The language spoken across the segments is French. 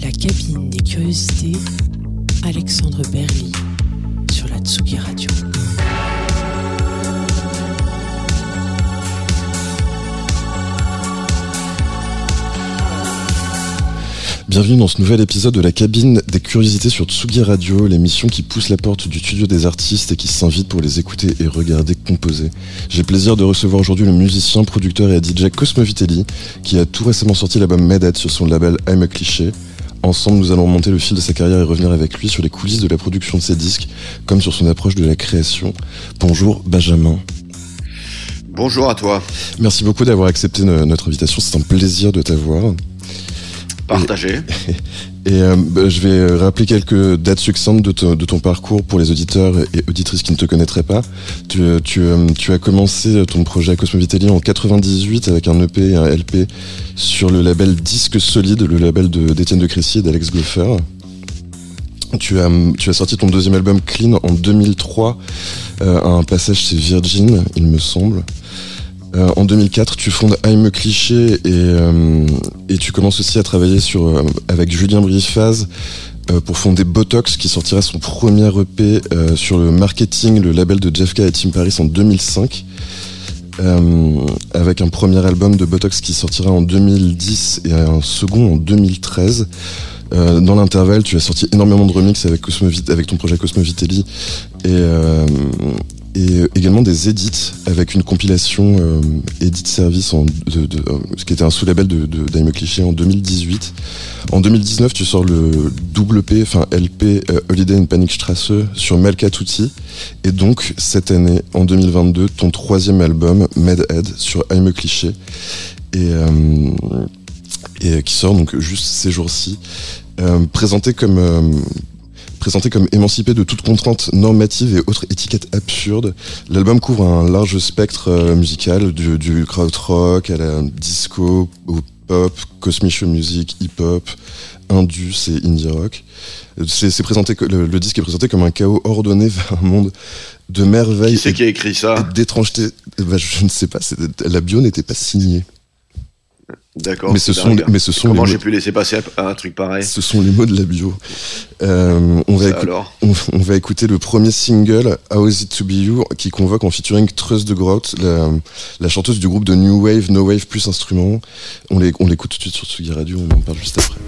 La cabine des curiosités, Alexandre Berly, sur la Tsugi Radio. Bienvenue dans ce nouvel épisode de la cabine des curiosités sur Tsugi Radio, l'émission qui pousse la porte du studio des artistes et qui s'invite pour les écouter et regarder composer. J'ai plaisir de recevoir aujourd'hui le musicien, producteur et DJ Cosmo Vitelli, qui a tout récemment sorti l'album Medhead sur son label I'm a Cliché. Ensemble, nous allons remonter le fil de sa carrière et revenir avec lui sur les coulisses de la production de ses disques, comme sur son approche de la création. Bonjour Benjamin. Bonjour à toi. Merci beaucoup d'avoir accepté notre invitation, c'est un plaisir de t'avoir. Partagé. Et, euh, bah, je vais rappeler quelques dates succinctes de, ton parcours pour les auditeurs et auditrices qui ne te connaîtraient pas. Tu, euh, as commencé ton projet Cosmo Vitelli en 98 avec un EP et un LP sur le label Disque Solide, le label d'Étienne de, de Crécy et d'Alex Goffer. Tu as, sorti ton deuxième album Clean en 2003, euh, un passage chez Virgin, il me semble. Euh, en 2004, tu fondes I'm Cliché et, euh, et tu commences aussi à travailler sur, euh, avec Julien Briefaz euh, pour fonder Botox qui sortira son premier EP euh, sur le marketing, le label de Jeff K et Tim Paris en 2005. avec un premier album de Botox qui sortira en 2010 et un second en 2013. Euh, dans l'intervalle, tu as sorti énormément de remix avec, avec ton projet Cosmo Vitelli et, et également des edits avec une compilation euh, Edit Service en, de, de, euh, ce qui était un sous-label de, de Cliché en 2018. En 2019, tu sors le double P, enfin LP euh, Holiday in Panic Strasse sur Melka Tutti et donc cette année, en 2022, ton troisième album Medhead sur I'm a Cliché et, euh, et qui sort donc juste ces jours-ci. Euh, présenté comme présenté comme émancipé de toute contrainte normative et autres étiquettes absurdes. L'album couvre un large spectre euh, musical, du, du krautrock à la disco, au pop, cosmic music, hip-hop, indus et indie rock. C'est présenté le, le, disque est présenté comme un chaos ordonné vers un monde de merveilles. Qui c'est qui a écrit ça? D'étrangeté. Bah, je ne sais pas. La bio n'était pas signée. D'accord. Mais ce sont, mais ce sont comment j'ai pu laisser passer un truc pareil Ce sont les mots de la bio. Euh, on, va alors on, on, va écouter le premier single How Is It To Be You qui convoque en featuring Trust de Grotte, la, la, chanteuse du groupe de New Wave, No Wave plus instrument. On l'écoute on tout de suite sur Tsugi Radio, on en parle juste après.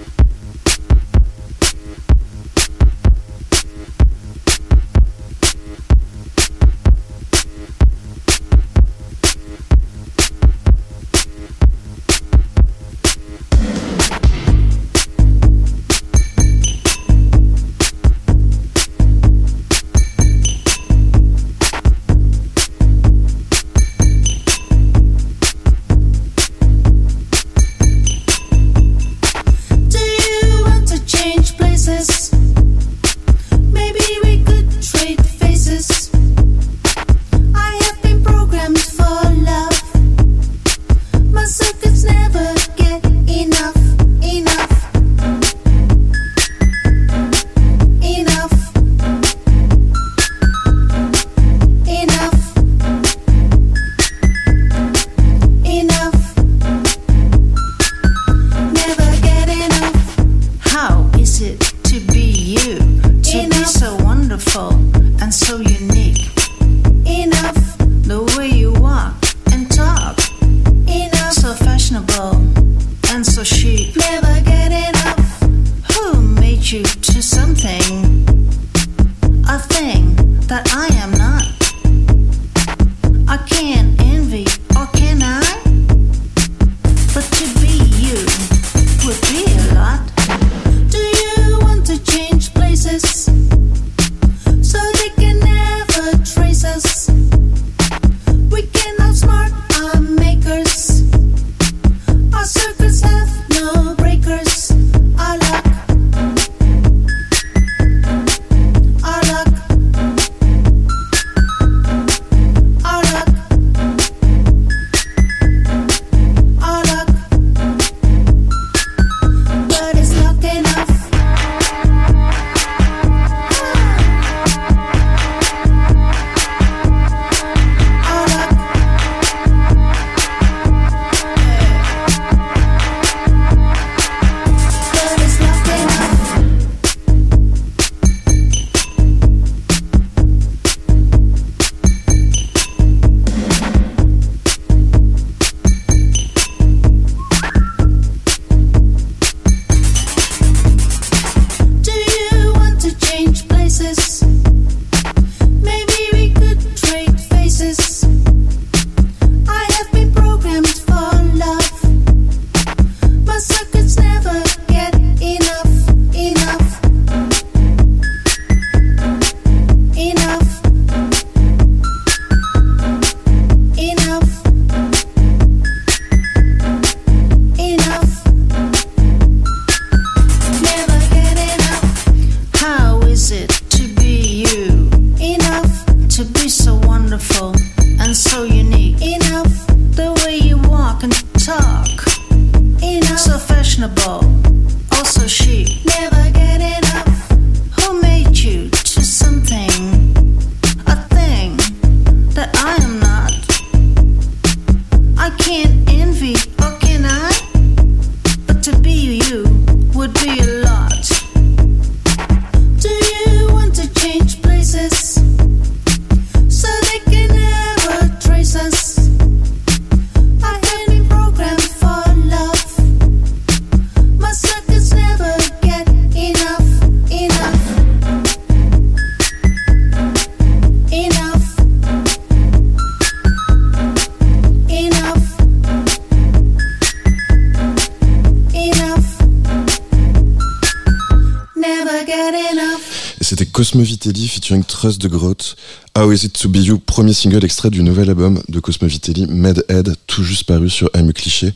Cosmovitelli featuring Trust de Grotte. How Is It To Be You, premier single extrait du nouvel album de Cosmovitelli, Medhead, tout juste paru sur Amu Cliché.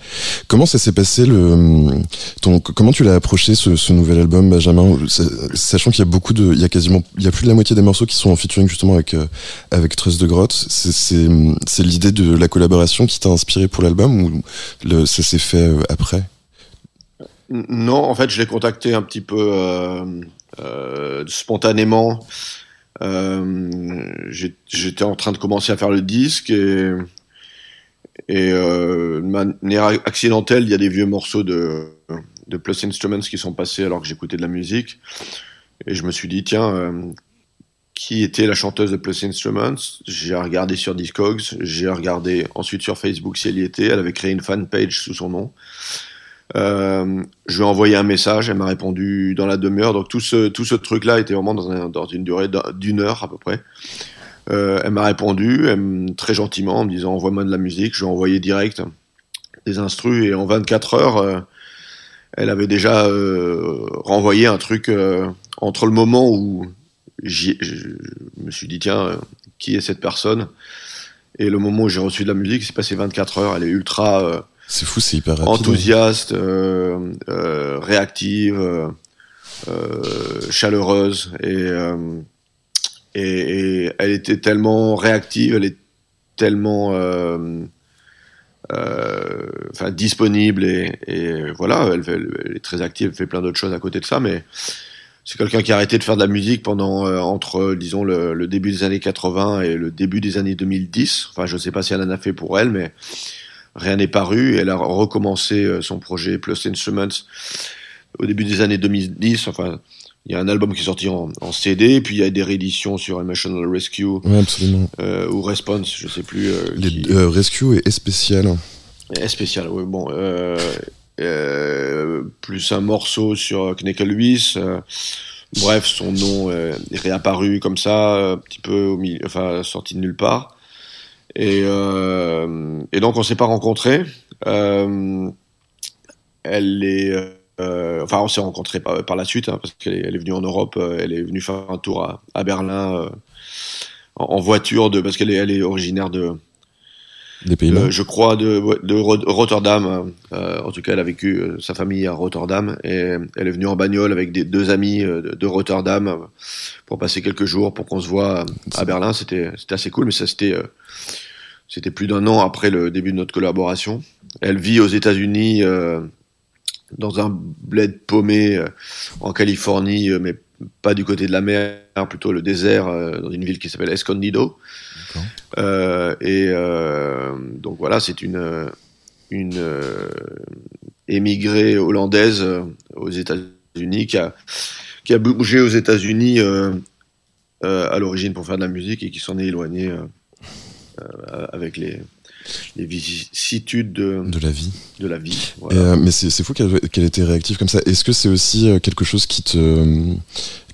Comment ça s'est passé le, ton, comment tu l'as approché ce, nouvel album, Benjamin, sachant qu'il y a beaucoup de, il y a quasiment, il y a plus de la moitié des morceaux qui sont en featuring justement avec, euh, avec Trust de Grotte. C'est l'idée de la collaboration qui t'a inspiré pour l'album ou le, ça s'est fait euh, après? Non, en fait, je l'ai contacté un petit peu euh, spontanément. Euh, J'étais en train de commencer à faire le disque et, euh, de manière accidentelle, il y a des vieux morceaux de, Plus Instruments qui sont passés alors que j'écoutais de la musique. Et je me suis dit, tiens, euh, qui était la chanteuse de Plus Instruments? J'ai regardé sur Discogs, j'ai regardé ensuite sur Facebook si elle y était. Elle avait créé une fanpage sous son nom. Euh, je lui ai envoyé un message, elle m'a répondu dans la demi-heure. Donc tout ce, tout ce truc-là était vraiment dans, un, dans une durée d'une heure à peu près. Euh, elle m'a répondu très gentiment en me disant envoie-moi de la musique. Je lui ai envoyé direct des instrus et en 24 heures, euh, elle avait déjà renvoyé un truc entre le moment où je me suis dit tiens, qui est cette personne? Et le moment où j'ai reçu de la musique, c'est passé 24 heures. Elle est ultra c'est fou, c'est hyper rapide. Enthousiaste, euh, euh, réactive, euh, chaleureuse et, et, elle était tellement réactive, elle est tellement enfin disponible et, et voilà, elle, est très active, elle fait plein d'autres choses à côté de ça, mais c'est quelqu'un qui a arrêté de faire de la musique pendant entre disons le, début des années 80 et le début des années 2010. Enfin, je sais pas si elle en a fait pour elle, mais rien n'est paru. Elle a recommencé euh, son projet Plus Instruments au début des années 2010. Enfin, il y a un album qui est sorti en, en CD, puis il y a des rééditions sur Emotional Rescue ouais, absolument. Euh, ou Response, je sais plus. Euh, Les, qui... euh, Rescue et Spécial. Et spécial, oui. Bon, plus un morceau sur Knekelwies. bref, son nom est réapparu comme ça, un petit peu au milieu, enfin sorti de nulle part. Et, euh, et donc on s'est pas rencontrés. Euh, elle est, euh, enfin on s'est rencontrés par, la suite hein, parce qu'elle est, venue en Europe. Elle est venue faire un tour à, Berlin en, en, voiture de parce qu'elle est, elle est originaire de Euh, je crois de, Rotterdam. Euh, en tout cas, elle a vécu euh, sa famille à Rotterdam et elle est venue en bagnole avec deux amis de, Rotterdam pour passer quelques jours pour qu'on se voit à Berlin. C'était assez cool, mais ça c'était c'était plus d'un an après le début de notre collaboration. Elle vit aux États-Unis dans un bled paumé en Californie, mais pas du côté de la mer, plutôt le désert, dans une ville qui s'appelle Escondido. Euh, et euh, donc voilà, c'est une, une euh, émigrée hollandaise aux États-Unis qui a, qui a bougé aux États-Unis à l'origine pour faire de la musique et qui s'en est éloignée avec les, les vicissitudes de, de la vie. De la vie voilà. euh, mais c'est fou qu'elle qu était réactive comme ça. Est-ce que c'est aussi quelque chose qui te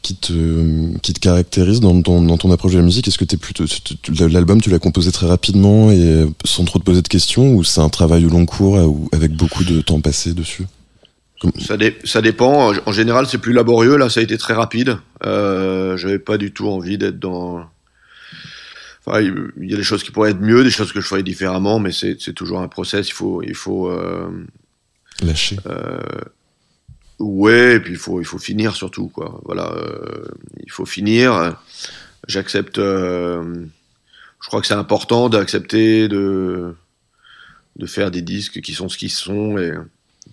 qui te, qui te caractérise dans ton, dans ton approche de la musique? Est-ce que es plutôt l'album tu l'as composé très rapidement et sans trop te poser de questions ou c'est un travail au long cours ou avec beaucoup de temps passé dessus? Comme... ça, dé ça dépend. En général, c'est plus laborieux. Là, ça a été très rapide. Euh, J'avais pas du tout envie d'être dans. Enfin, il y a des choses qui pourraient être mieux, des choses que je ferais différemment, mais c'est toujours un process. Il faut, il faut euh, lâcher. Euh, Ouais, et puis il faut il faut finir surtout quoi. Voilà, euh, il faut finir. J'accepte. Euh, je crois que c'est important d'accepter de de faire des disques qui sont ce qu'ils sont et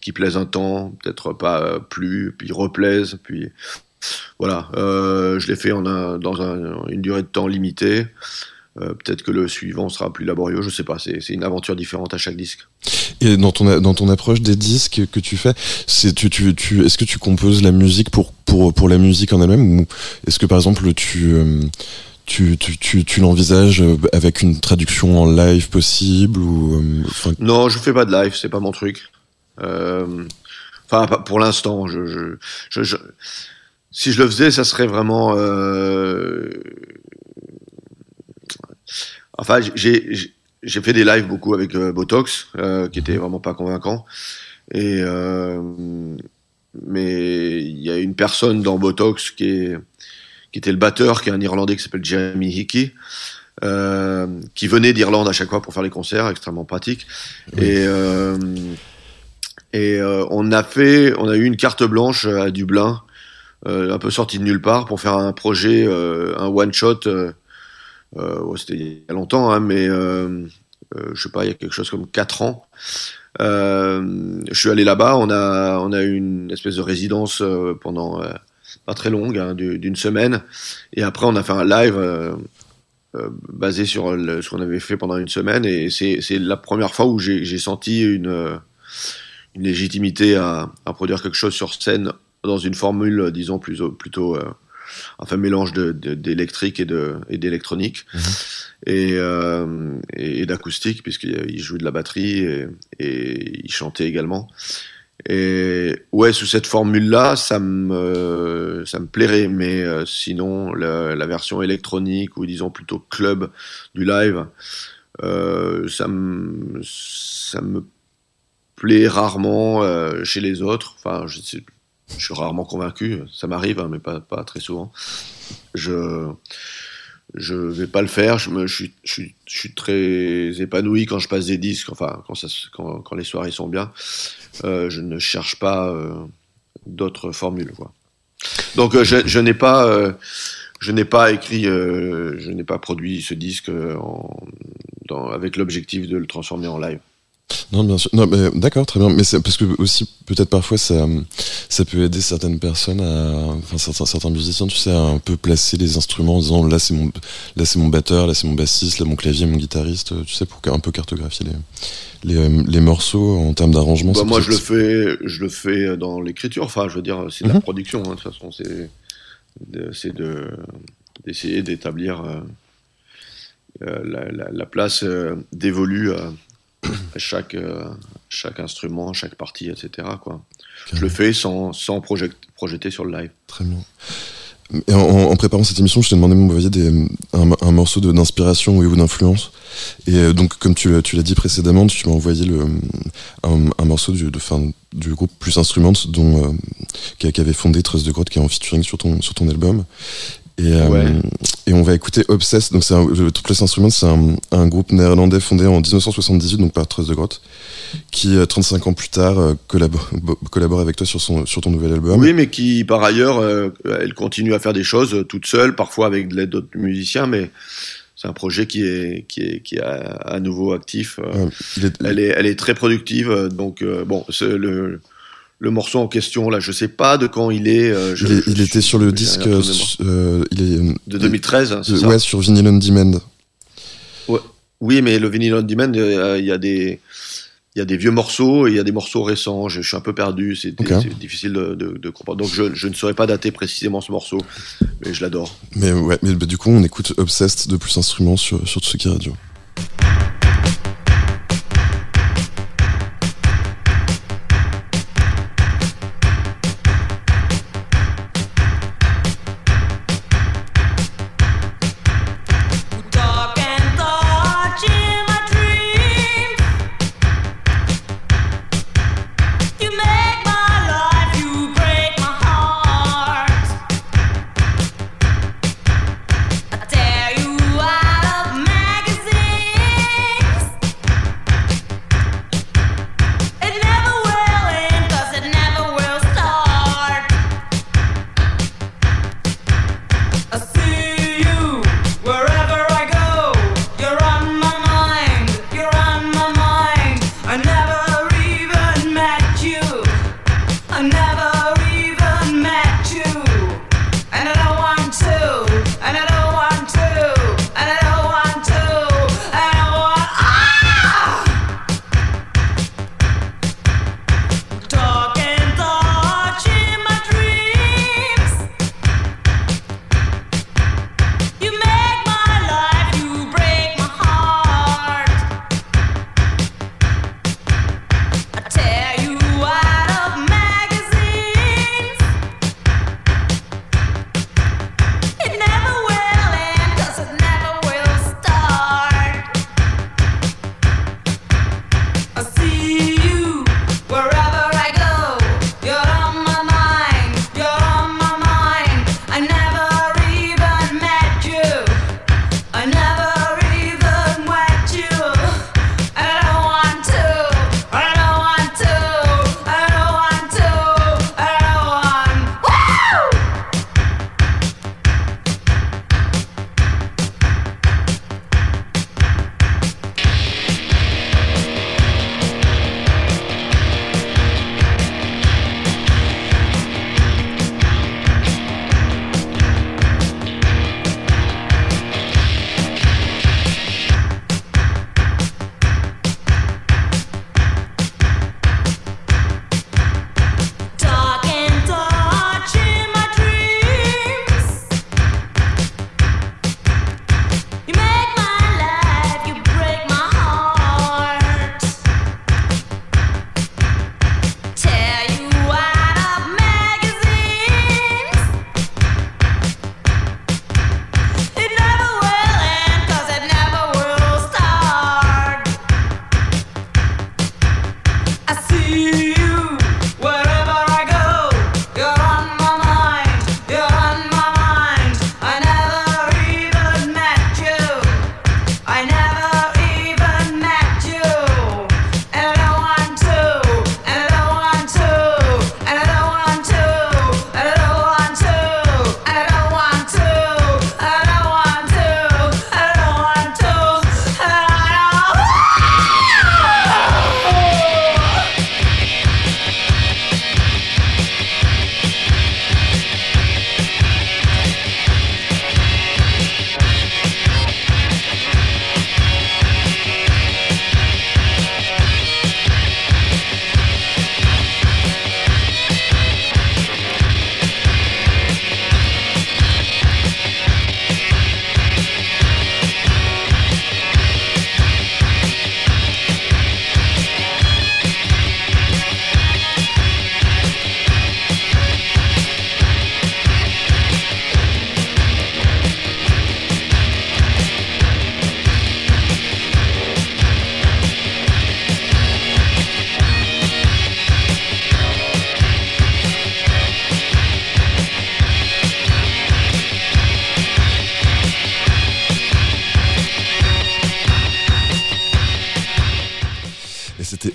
qui plaisent un temps, peut-être pas plus, puis replaisent, puis voilà. Euh, je l'ai fait en un, dans un, une durée de temps limitée. Euh, peut-être que le suivant sera plus laborieux, je sais pas. C'est une aventure différente à chaque disque. Et dans ton dans ton approche des disques que tu fais, c'est tu tu, tu est-ce que tu composes la musique pour pour pour la musique en elle-même ou est-ce que par exemple tu tu, tu, tu, tu l'envisages avec une traduction en live possible ou enfin... Non, je fais pas de live, c'est pas mon truc. Euh, enfin, pour l'instant, je, je, je, je, si je le faisais, ça serait vraiment. Euh, Enfin, j'ai j'ai fait des lives beaucoup avec euh, Botox, euh, qui était vraiment pas convaincant. Et euh, mais il y a une personne dans Botox qui est qui était le batteur, qui est un Irlandais qui s'appelle Jeremy Hickey. Qui venait d'Irlande à chaque fois pour faire les concerts, extrêmement pratique. Et, et on a fait, on a eu une carte blanche à Dublin, un peu sortie de nulle part, pour faire un projet, un one shot. C'était il y a longtemps, hein, mais je sais pas, il y a quelque chose comme quatre ans. je suis allé là-bas, on a, on a eu une espèce de résidence pendant pas très longue, hein, d'une semaine, et après on a fait un live euh, basé sur ce qu'on avait fait pendant une semaine. Et c'est la première fois où j'ai senti une, euh, une légitimité à, à, produire quelque chose sur scène dans une formule, disons, plus, plutôt euh, enfin mélange d'électrique et d'électronique mhm. et, euh, et, et d'acoustique puisqu'il jouait de la batterie et, et, il chantait également et ouais, sous cette formule-là, ça me ça me plairait, mais euh, sinon la, la, version électronique ou disons plutôt club du live, euh, ça me ça me plaît rarement chez les autres. Enfin, je, je suis rarement convaincu. Ça m'arrive, hein, mais pas très souvent. Je je vais pas le faire. Je, me, suis, je, suis, très épanoui quand je passe des disques, enfin quand, quand, les soirées sont bien. Euh, je ne cherche pas euh, d'autres formules. Donc euh, je, n'ai pas, je n'ai pas écrit, je n'ai pas produit ce disque avec l'objectif de le transformer en live. Non, bien sûr. Non, mais d'accord, très bien. Mais c'est parce que aussi, peut-être parfois, ça, ça peut aider certaines personnes à, enfin, certains, certains musiciens, tu sais, à un peu placer les instruments en disant là, c'est mon, là, c'est mon batteur, là, c'est mon bassiste, là, mon clavier, mon guitariste, tu sais, pour un peu cartographier les, les, les morceaux en termes d'arrangement. Bah, moi, je le fais, je le fais dans l'écriture. Enfin, je veux dire, c'est de la mhm. production, hein, de toute façon, c'est, c'est de, d'essayer d'établir, euh, euh, la, la, la, place euh, dévolue à, chaque, euh, chaque instrument, chaque partie, etc. Quoi. Je le fais sans, sans projeter sur le live. Très bien. Et en, préparant cette émission, je t'ai demandé de m'envoyer un, un morceau d'inspiration ou d'influence. Et euh, donc, comme tu, tu l'as dit précédemment, tu m'as envoyé le, un, un, morceau du, de, fin, du groupe Plus Instruments, dont, euh, qui, qui, avait fondé Trust de Grotte, qui est en featuring sur ton, sur ton album. Et, euh, et on va écouter Obsess. Donc, c'est un, Plus Instruments, c'est un, un, groupe néerlandais fondé en 1978, donc par Trust de Grotte, qui 35 euh, ans plus tard euh, collabore, collabore, avec toi sur, son, sur ton nouvel album. Oui, mais qui par ailleurs, elle continue à faire des choses toute seule, parfois avec de l'aide d'autres musiciens, mais c'est un projet qui est qui est qui est à, nouveau actif. elle est elle est très productive. Donc bon, le le morceau en question là je sais pas de quand il est euh, il, était sur le disque euh, il est de 2013 c'est ça ouais sur Vinyl on Demand. Ouais. oui mais le Vinyl on Demand euh, il y a des il y a des vieux morceaux et il y a des morceaux récents. Je, suis un peu perdu c'est difficile de, de, comprendre. Donc je, je, ne saurais pas dater précisément ce morceau mais je l'adore. Mais ouais mais bah, du coup on écoute Obsessed de plus instruments sur sur Tsuki Radio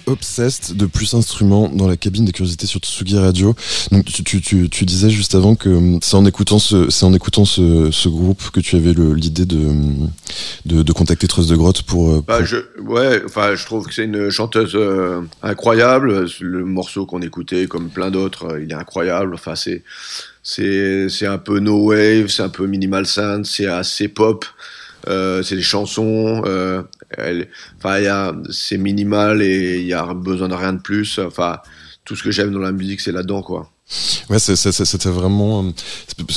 Obsessed de plus instruments dans la cabine des curiosités sur Tsugi Radio. Donc tu, tu, tu, tu disais juste avant que hum, c'est en écoutant ce c'est en écoutant ce, ce groupe que tu avais l'idée de, de, de contacter Trust de Grotte pour, euh, Bah, je, ouais, enfin, je trouve que c'est une chanteuse euh, incroyable. Le morceau qu'on écoutait, comme plein d'autres, euh, il est incroyable. Enfin, c'est, c'est, c'est un peu no wave, c'est un peu minimal synth, c'est assez pop. Euh, c'est des chansons. Euh, enfin, il y a, c'est minimal et il y a besoin de rien de plus. Enfin, tout ce que j'aime dans la musique, c'est là-dedans, quoi. Ouais, c'était vraiment. euh,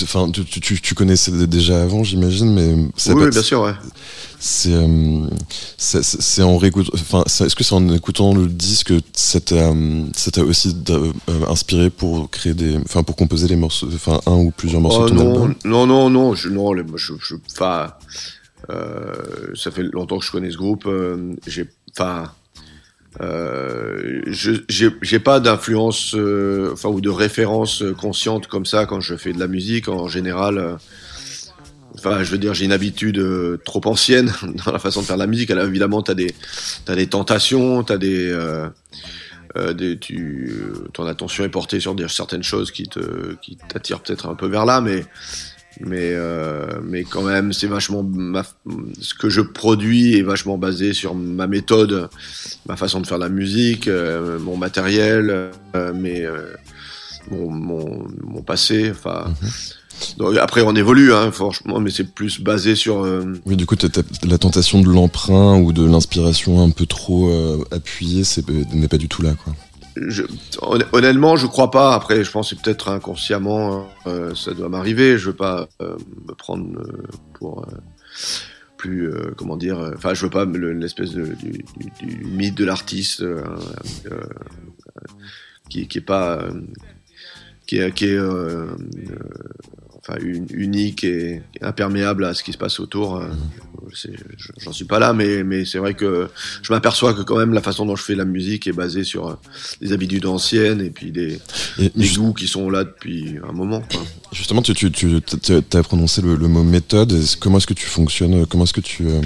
Enfin, tu, tu- tu, connaissais déjà avant, j'imagine, mais Oui, oui, bien sûr, ouais. C'est euh, c'est- en réécoutant. Enfin, est-ce que c'est en écoutant le disque que ça t'a euh, aussi inspiré pour créer des, enfin, pour composer les morceaux, enfin, un ou plusieurs morceaux Oh, de ton non, album? Non, non, non, je, non, les- je, je, enfin, ça fait longtemps que je connais ce groupe. euh, j'ai, enfin, euh, j'ai, pas d'influence, euh, ou de référence euh, consciente comme ça quand je fais de la musique. En général, euh, je veux dire, j'ai une habitude euh, trop ancienne dans la façon de faire la musique. Alors évidemment, t'as des, t'as des tentations, t'as des euh, euh, euh, ton attention est portée sur certaines choses qui te, qui t'attirent peut-être un peu vers là, mais, mais, euh, mais quand même, c'est vachement ma, ce que je produis est vachement basé sur ma méthode, ma façon de faire de la musique, euh, mon matériel, euh, euh, mon, mon, mon passé, enfin. Donc, après, on évolue, hein, franchement, mais c'est plus basé sur. euh, Oui, du coup, la tentation de l'emprunt ou de l'inspiration un peu trop euh, appuyée, c'est n'est pas du tout là, quoi. Je, hon- honnêtement, je crois pas. Après, je pense que peut-être inconsciemment, euh, ça doit m'arriver. Je veux pas euh, me prendre euh, pour plus, comment dire. Enfin, je veux pas le- l'espèce du, mythe de l'artiste qui, qui est pas, qui est, qui est enfin unique et imperméable à ce qui se passe autour. euh, J'en suis pas là, mais, mais c'est vrai que je m'aperçois que quand même la façon dont je fais la musique est basée sur euh, des habitudes anciennes et puis des, Et des ju- goûts qui sont là depuis un moment. quoi. justement, tu, tu, tu as prononcé le, le mot méthode. Comment est-ce que tu fonctionnes Comment est-ce que tu euh,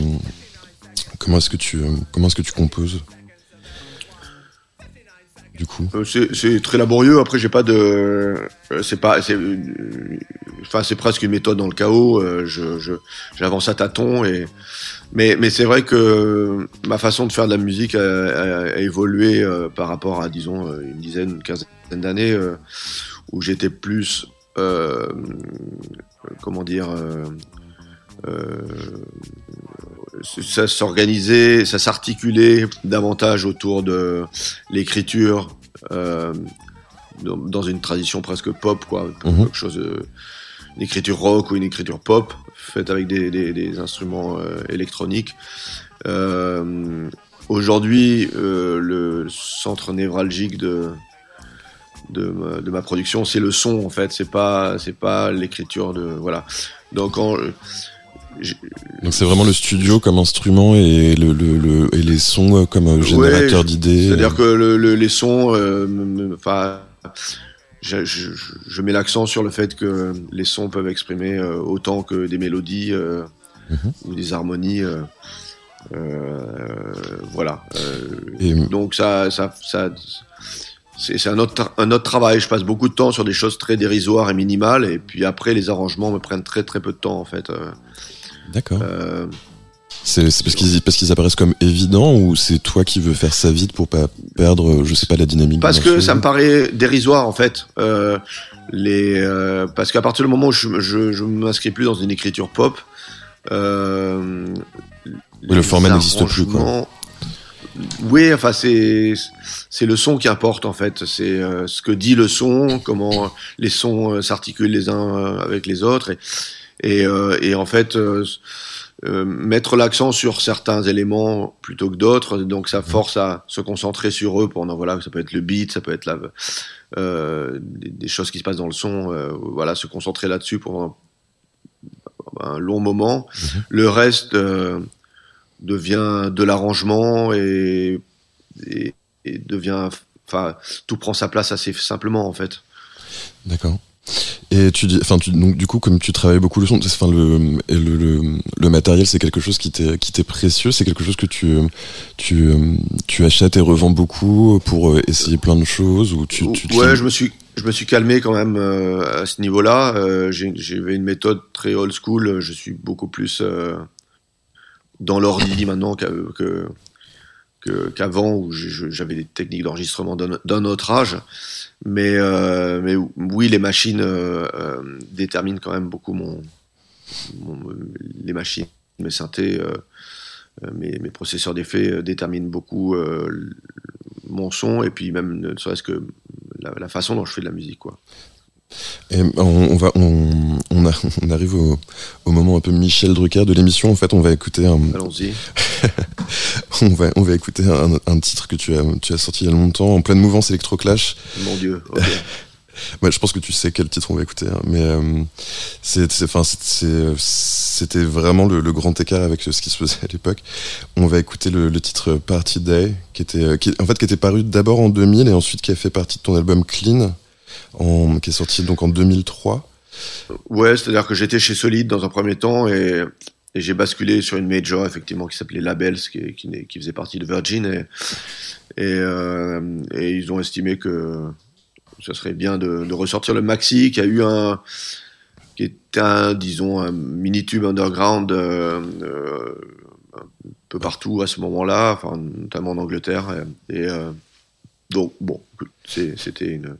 comment est-ce que tu euh, comment est-ce que tu composes? Du coup. Euh, c'est très laborieux. Après, j'ai pas de, euh, c'est pas, euh, enfin, c'est presque une méthode dans le chaos. je, je, j'avance à tâtons et, mais, mais c'est vrai que ma façon de faire de la musique a, a- a évolué par rapport à, disons, une dizaine, une quinzaine d'années où j'étais plus, euh, comment dire. euh, ça s'organisait, ça s'articulait davantage autour de l'écriture euh, dans une tradition presque pop, quoi, Mhm. quelque chose, de- une écriture rock ou une écriture pop faite avec des, des, des instruments euh, électroniques. Euh, Aujourd'hui, euh, le centre névralgique de de ma, de ma production, c'est le son en fait. C'est pas c'est pas l'écriture de voilà. Donc je- Donc c'est vraiment le studio comme instrument et le, le, le- et les sons euh, comme euh, générateur Ouais, d'idées. C'est-à-dire que le, le- les sons, euh, enfin, je, je, je mets l'accent sur le fait que les sons peuvent exprimer euh, autant que des mélodies euh, Mhm. ou des harmonies. euh, euh, voilà. Euh, Et- donc ça, ça, ça c'est c'est un autre, un autre travail. Je passe beaucoup de temps sur des choses très dérisoires et minimales, et puis après les arrangements me prennent très très peu de temps en fait. D'accord. euh, C'est parce qu'ils parce qu'ils apparaissent comme évidents ou c'est toi qui veux faire ça vite pour pas perdre, euh, je sais pas, la dynamique. Parce que ça me paraît dérisoire en fait. Euh, les, parce qu'à partir du moment où je, je, je m'inscris plus dans une écriture pop, euh, le format n'existe plus, quoi. Oui, enfin c'est c'est le son qui importe en fait. C'est euh, ce que dit le son, comment les sons euh, s'articulent les uns avec les autres et et, euh, et en fait euh, euh, mettre l'accent sur certains éléments plutôt que d'autres. Donc ça force à se concentrer sur eux pendant voilà, ça peut être le beat, ça peut être la des, des choses qui se passent dans le son. voilà, se concentrer là-dessus pendant un long moment. Le reste devient de l'arrangement et, et, et devient, enfin, tout prend sa place assez simplement en fait. D'accord. Et tu dis, enfin, donc du coup, comme tu travailles beaucoup le son, enfin le, le, le, le matériel, c'est quelque chose qui t'est qui t'est précieux, c'est quelque chose que tu tu tu achètes et revends beaucoup pour essayer plein de choses ou tu, tu ouais, je me suis je me suis calmé quand même euh, à ce niveau-là. Euh, J'avais une méthode très old school. Je suis beaucoup plus euh, dans l'ordi maintenant que qu'avant où j'avais des techniques d'enregistrement d'un autre âge. Mais, euh, mais oui, les machines euh, euh, déterminent quand même beaucoup mon, les machines, mes synthés, mes, mes, processeurs d'effets déterminent beaucoup mon son et puis même ne serait-ce que la, la, façon dont je fais de la musique, quoi. Et on, va, on, on, on arrive au, au, moment un peu Michel Drucker de l'émission. En fait, on va écouter un. Allons-y. on va, on va écouter un, un, titre que tu as, tu as sorti il y a longtemps, en pleine mouvance électroclash. Mon Dieu. Ouais, je pense que tu sais quel titre on va écouter, hein. mais euh, c'était vraiment le, le, grand écart avec ce qui se faisait à l'époque. On va écouter le, le, titre Party Day, qui était, qui, en fait, qui était paru d'abord en 2000 et ensuite qui a fait partie de ton album Clean qui est sorti donc en 2003. Ouais, c'est-à-dire que j'étais chez Solid dans un premier temps et, j'ai basculé sur une major effectivement qui s'appelait Labels, qui, faisait partie de Virgin et, euh, ils ont estimé que ce serait bien de, ressortir le maxi qui a eu un qui était un disons un mini tube underground euh, euh, un peu partout à ce moment-là, enfin notamment en Angleterre et, donc bon, c'était une.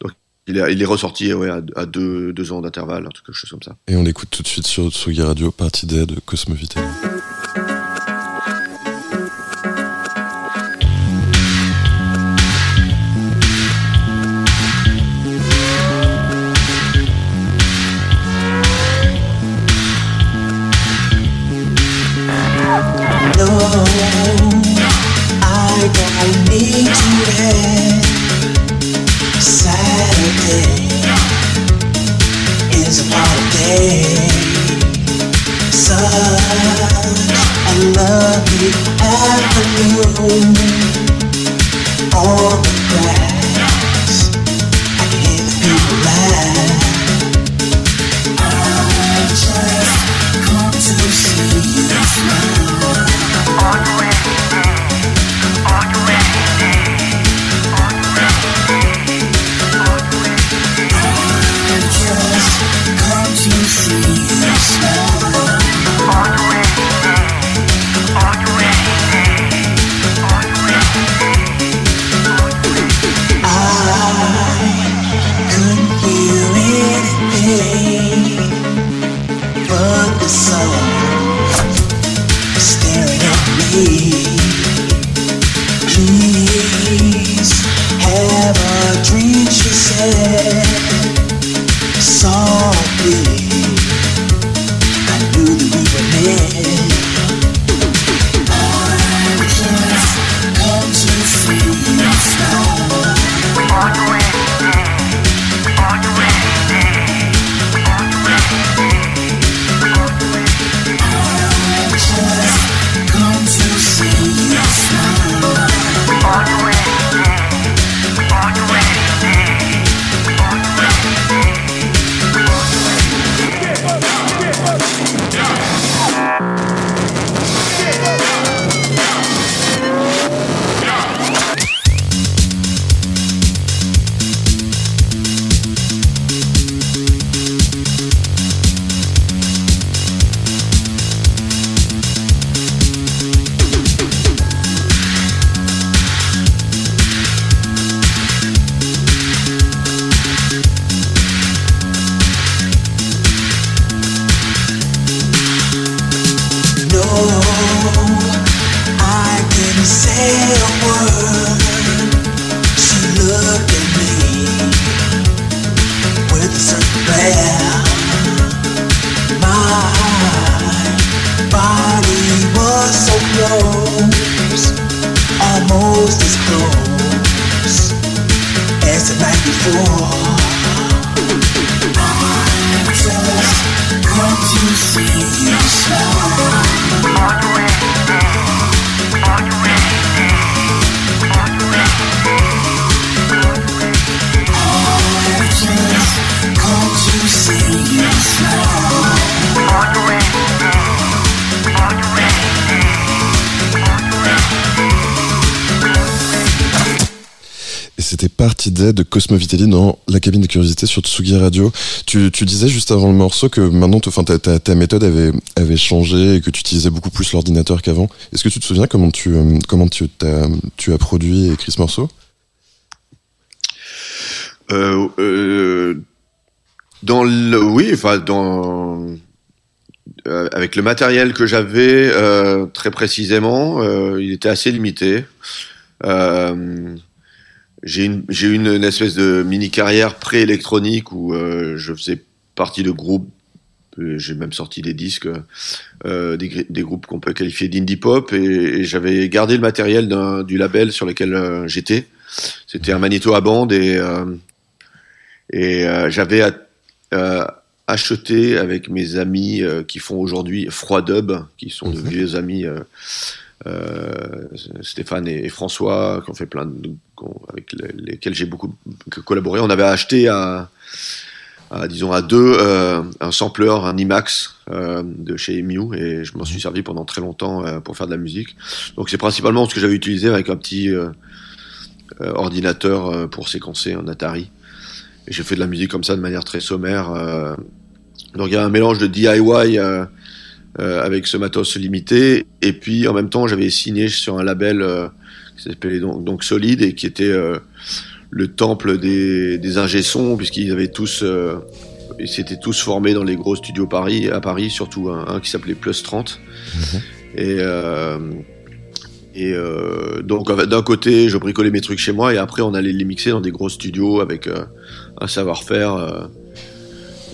Donc il est, ressorti ouais, à, deux, ans d'intervalle, un truc chose comme ça. Et on l'écoute tout de suite sur Tsugi Radio, partie D de Party Day de Cosmo Vitelli dans la cabine de curiosité sur Tsugi Radio. Tu, disais juste avant le morceau que maintenant, ta, ta, méthode avait, changé et que tu utilisais beaucoup plus l'ordinateur qu'avant. Est-ce que tu te souviens comment tu, euh, comment tu, as, produit et écrit ce morceau? Euh, euh, dans le, oui, enfin dans euh, avec le matériel que j'avais euh, très précisément, euh, il était assez limité. J'ai une, j'ai une, une, espèce de mini carrière pré-électronique où je faisais partie de groupes. J'ai même sorti des disques, des, des, groupes qu'on peut qualifier d'indie pop, et, et j'avais gardé le matériel du label sur lequel j'étais. C'était un magnéto à bande et et j'avais acheté avec mes amis euh, qui font aujourd'hui Froid Dub, qui sont de mhm. vieux amis, euh, euh, Stéphane et, François, qui ont fait plein de, avec lesquels j'ai beaucoup collaboré. On avait acheté à, disons à deux un sampler, un IMAX de chez Mew, et je m'en suis servi pendant très longtemps pour faire de la musique. Donc c'est principalement ce que j'avais utilisé avec un petit ordinateur pour séquencer un Atari. Et j'ai fait de la musique comme ça de manière très sommaire. Donc il y a un mélange de DIY euh, euh, avec ce matos limité, et puis en même temps j'avais signé sur un label euh, qui s'appelait donc, donc Solide et qui était euh, le temple des, des ingé-sons, puisqu'ils avaient tous ils s'étaient tous formés dans les gros studios Paris, à Paris, surtout un, qui s'appelait Plus 30. Mhm. Et, euh, et euh, donc d'un côté, je bricolais mes trucs chez moi et après on allait les mixer dans des gros studios avec un savoir-faire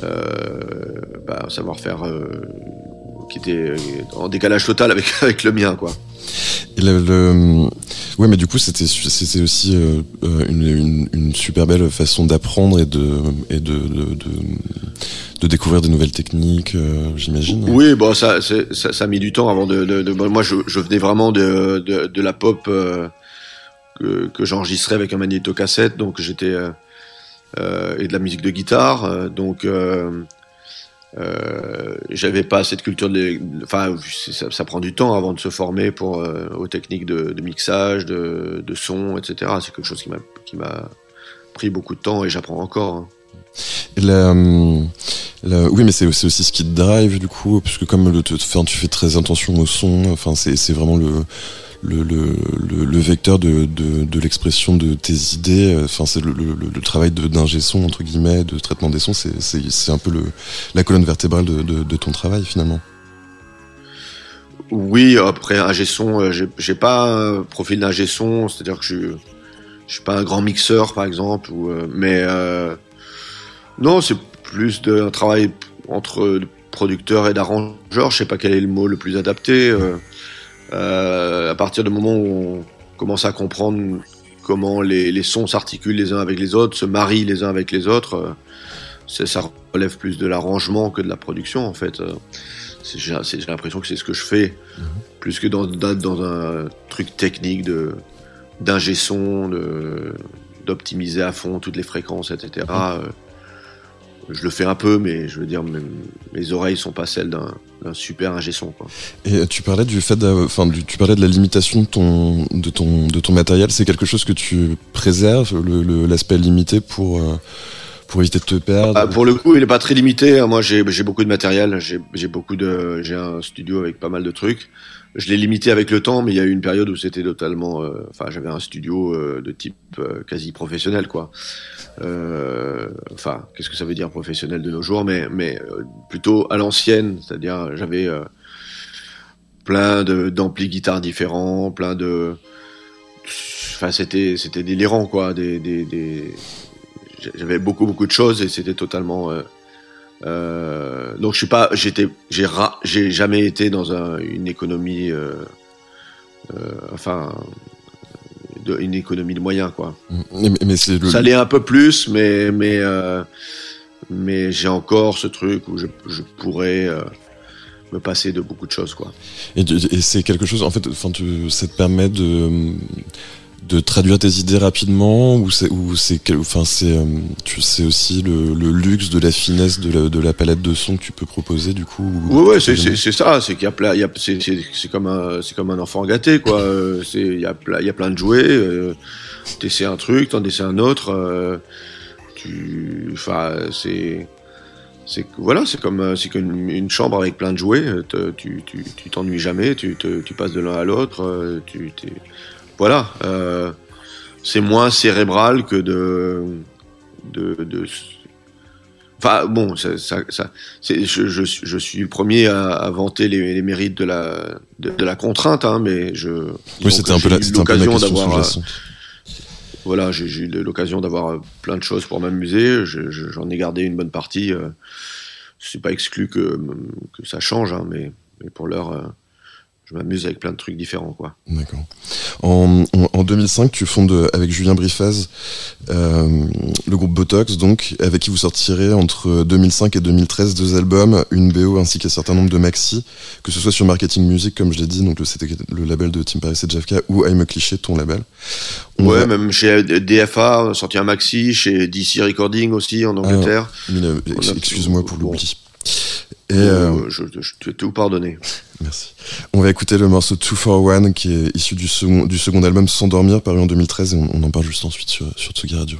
euh, bah, savoir-faire euh, qui était en décalage total avec, avec le mien, quoi. Et le, le, ouais, mais du coup, c'était c'était aussi euh, une, une, une, super belle façon d'apprendre et de et de, de, de, de découvrir de nouvelles techniques, euh, j'imagine. Oui, bon, ça, ça, ça a mis du temps avant de. de, moi, je, je venais vraiment de de, la pop euh, que, que j'enregistrais avec un magnéto-cassette, donc j'étais euh, et de la musique de guitare. Euh, donc euh, j'avais pas cette culture de, enfin ça, prend du temps avant de se former pour aux techniques de, mixage, de, son, etc. C'est quelque chose qui m'a pris beaucoup de temps et j'apprends encore. Hein. La, oui, mais c'est aussi ce qui te drive du coup, puisque comme enfin, tu fais très attention au son. Enfin, c'est vraiment le le, vecteur de, de, de l'expression de tes idées. Euh, enfin, c'est le, travail d'ingé son entre guillemets, de traitement des sons. C'est un peu la colonne vertébrale de, de, de ton travail finalement. Oui, après ingé son, euh, j'ai pas un profil d'ingé son, c'est-à-dire que je, je suis pas un grand mixeur par exemple, euh, mais euh, non, c'est plus d'un travail entre producteur et d'arrangeur. Je sais pas quel est le mot le plus adapté. Euh, euh, à partir du moment où on commence à comprendre comment les, les sons s'articulent les uns avec les autres, se marient les uns avec les autres, euh, ça relève plus de l'arrangement que de la production en fait. Euh, j'ai l'impression que c'est ce que je fais, mhm. plus que dans, dans un truc technique d'ingé son, d'optimiser à fond toutes les fréquences, etc je le fais un peu, mais je veux dire, mes, mes oreilles sont pas celles d'un super ingé son. Quoi. Et tu parlais du fait, enfin, tu parlais de la limitation de ton, de ton, de ton matériel. C'est quelque chose que tu préserves, l'aspect limité pour. Euh, pour éviter de te perdre? Ah, pour le coup, il est pas très limité. Moi, j'ai beaucoup de matériel. J'ai beaucoup de, j'ai un studio avec pas mal de trucs je l'ai limité avec le temps, mais il y a eu une période où c'était totalement, euh, enfin, j'avais un studio euh, de type euh, quasi professionnel, quoi. Enfin, qu'est-ce que ça veut dire professionnel de nos jours, mais mais plutôt à l'ancienne, c'est-à-dire j'avais plein de d'amplis guitares différents, plein de, enfin, c'était c'était délirant, quoi. Des, des, des... j'avais beaucoup beaucoup de choses et c'était totalement euh, donc je suis pas, j'étais, j'ai, j'ai jamais été dans un, une économie, euh, euh, enfin, de, une économie de moyens quoi. Mais, mais c'est Ça l'est un peu plus, mais mais mais j'ai encore ce truc où je, je pourrais me passer de beaucoup de choses quoi. Et, et c'est quelque chose, en fait, enfin, ça te permet de de traduire tes idées rapidement ou c'est ou c'est enfin c'est euh, tu sais aussi le, le, luxe de la finesse de la, de la palette de sons que tu peux proposer du coup ouais ouais c'est c'est ça c'est qu'il y a plein il y a c'est c'est comme un c'est comme un enfant gâté quoi euh, c'est il y a plein il y a plein de jouets euh, t'essaies un truc, t'en essaies un autre. euh, tu, enfin, c'est, c'est voilà, c'est comme, c'est qu'une une chambre avec plein de jouets. Tu, tu, tu t'ennuies jamais. Tu, te- tu passes de l'un à l'autre. Tu, t'es- voilà. euh, c'est moins cérébral que de, de, de Enfin bon, ça, ça, ça- c'est, je, je, suis- je suis le premier à, à vanter les, les mérites de la, de, de la contrainte, hein, mais je. Oui, c'était un peu un l'occasion d'avoir, voilà, j'ai, eu l'occasion d'avoir plein de choses pour m'amuser. Je- je- j'en ai gardé une bonne partie. euh, c'est pas exclu que, que ça change, hein, mais, mais pour l'heure, euh, je m'amuse avec plein de trucs différents, quoi. D'accord. En, en, en 2005, tu fondes euh, avec Julien Briffaz euh, le groupe Botox, donc, avec qui vous sortirez entre 2005 et 2013 deux albums, une BO ainsi qu'un certain nombre de maxi, que ce soit sur Marketing Music, comme je l'ai dit, donc le, c'était le label de Tim Paris et K, ou I'm a Cliché, ton label. On ouais, va- même chez DFA, on a sorti un maxi, chez DC Recording aussi en Angleterre. Mais, euh, Excuse-moi pour bon. Et euh, je, je, tout pardonné. Merci. On va écouter le morceau 2 for 1 qui est issu du second, du second album S'endormir paru en 2013 et on, on en parle juste ensuite sur, sur Tsugi Radio.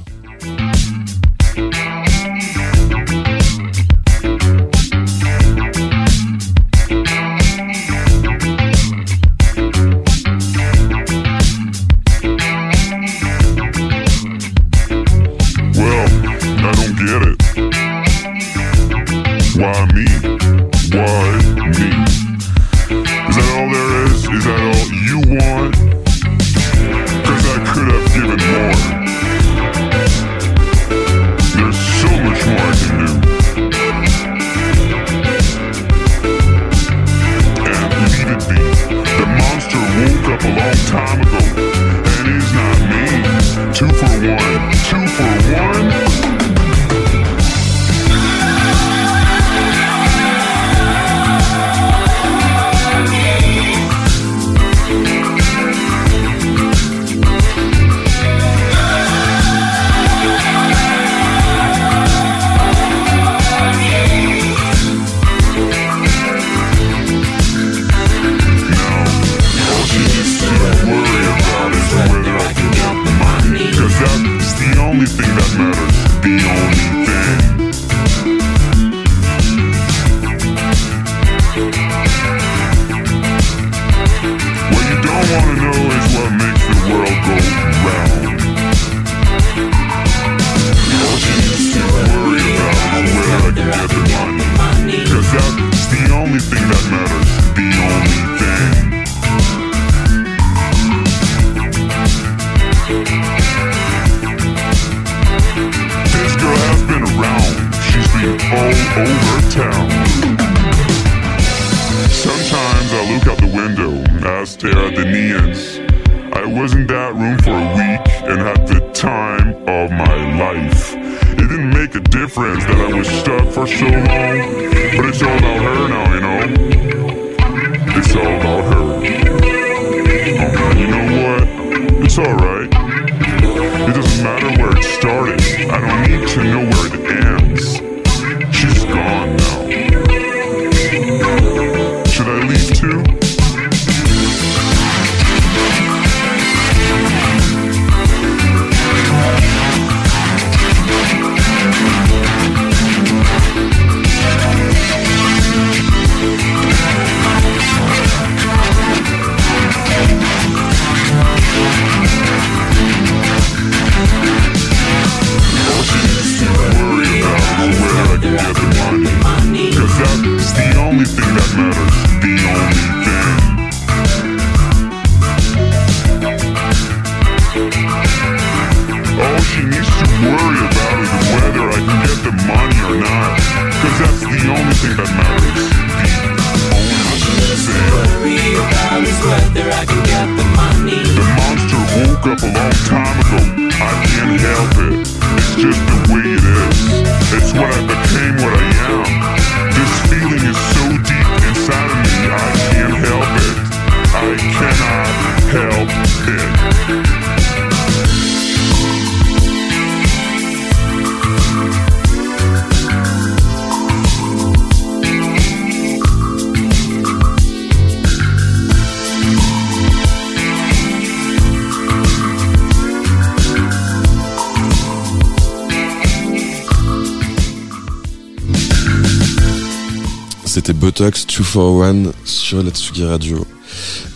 C'était Botox 241 sur la Tsugi Radio.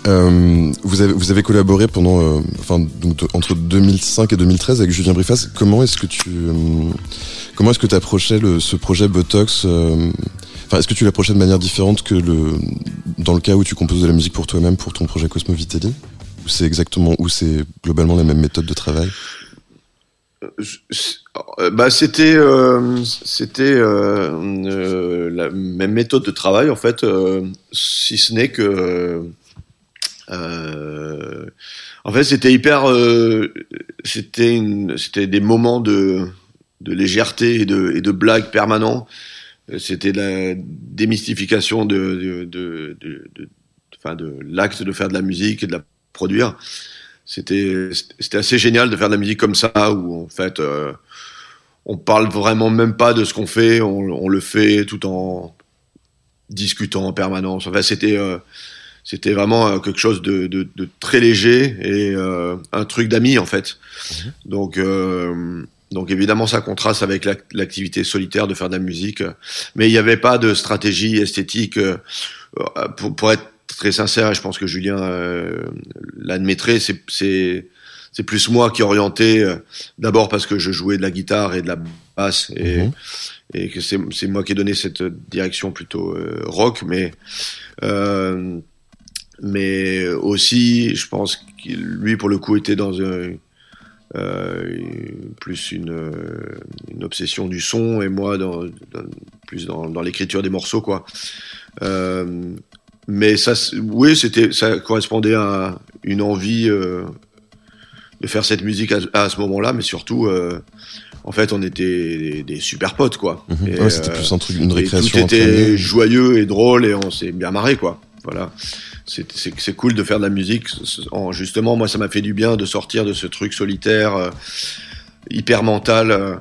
Euh, vous, avez, vous avez collaboré pendant, euh, enfin, donc, entre 2005 et 2013 avec Julien Brifas. Comment est-ce que tu, euh, comment est-ce que tu approchais le, ce projet Botox Enfin, est-ce que tu l'approchais de manière différente que le, dans le cas où tu composes de la musique pour toi-même pour ton projet Cosmo Vitelli c'est exactement, ou c'est globalement la même méthode de travail? Bah, c'était euh, c'était euh, euh, la même méthode de travail en fait, euh, si ce n'est que euh, en fait c'était hyper c'était c'était des moments de de légèreté et de et de blague permanents. C'était la démystification de de de, de, de, de l'acte de faire de la musique et de la produire c'était c'était assez génial de faire de la musique comme ça où en fait euh, on parle vraiment même pas de ce qu'on fait. On, on, le fait tout en discutant en permanence. Enfin c'était euh, c'était vraiment euh, quelque chose de, de, de très léger et euh, un truc d'amis en fait. Mmh. donc donc évidemment ça contraste avec l'activité solitaire de faire de la musique. Mais il n'y avait pas de stratégie esthétique pour, pour être très sincère je pense que Julien euh, l'admettrait. C'est c'est c'est plus moi qui orienté euh, d'abord parce que je jouais de la guitare et de la basse et mmh. et que c'est c'est moi qui ai donné cette direction plutôt euh, rock, mais euh, mais aussi je pense que lui pour le coup était dans un plus une, une obsession du son et moi dans, dans plus dans, dans l'écriture des morceaux quoi. Euh, mais ça, oui, c'était, ça correspondait à une envie euh, de faire cette musique à, à ce moment-là, mais surtout, euh, en fait, on était des, des super potes, quoi. Mmh. Ouais, c'était plus un truc, une récréation. Tout était joyeux et drôle et on s'est bien marré, quoi. Voilà. C'est cool de faire de la musique. En, justement, moi, ça m'a fait du bien de sortir de ce truc solitaire, euh, hyper mental.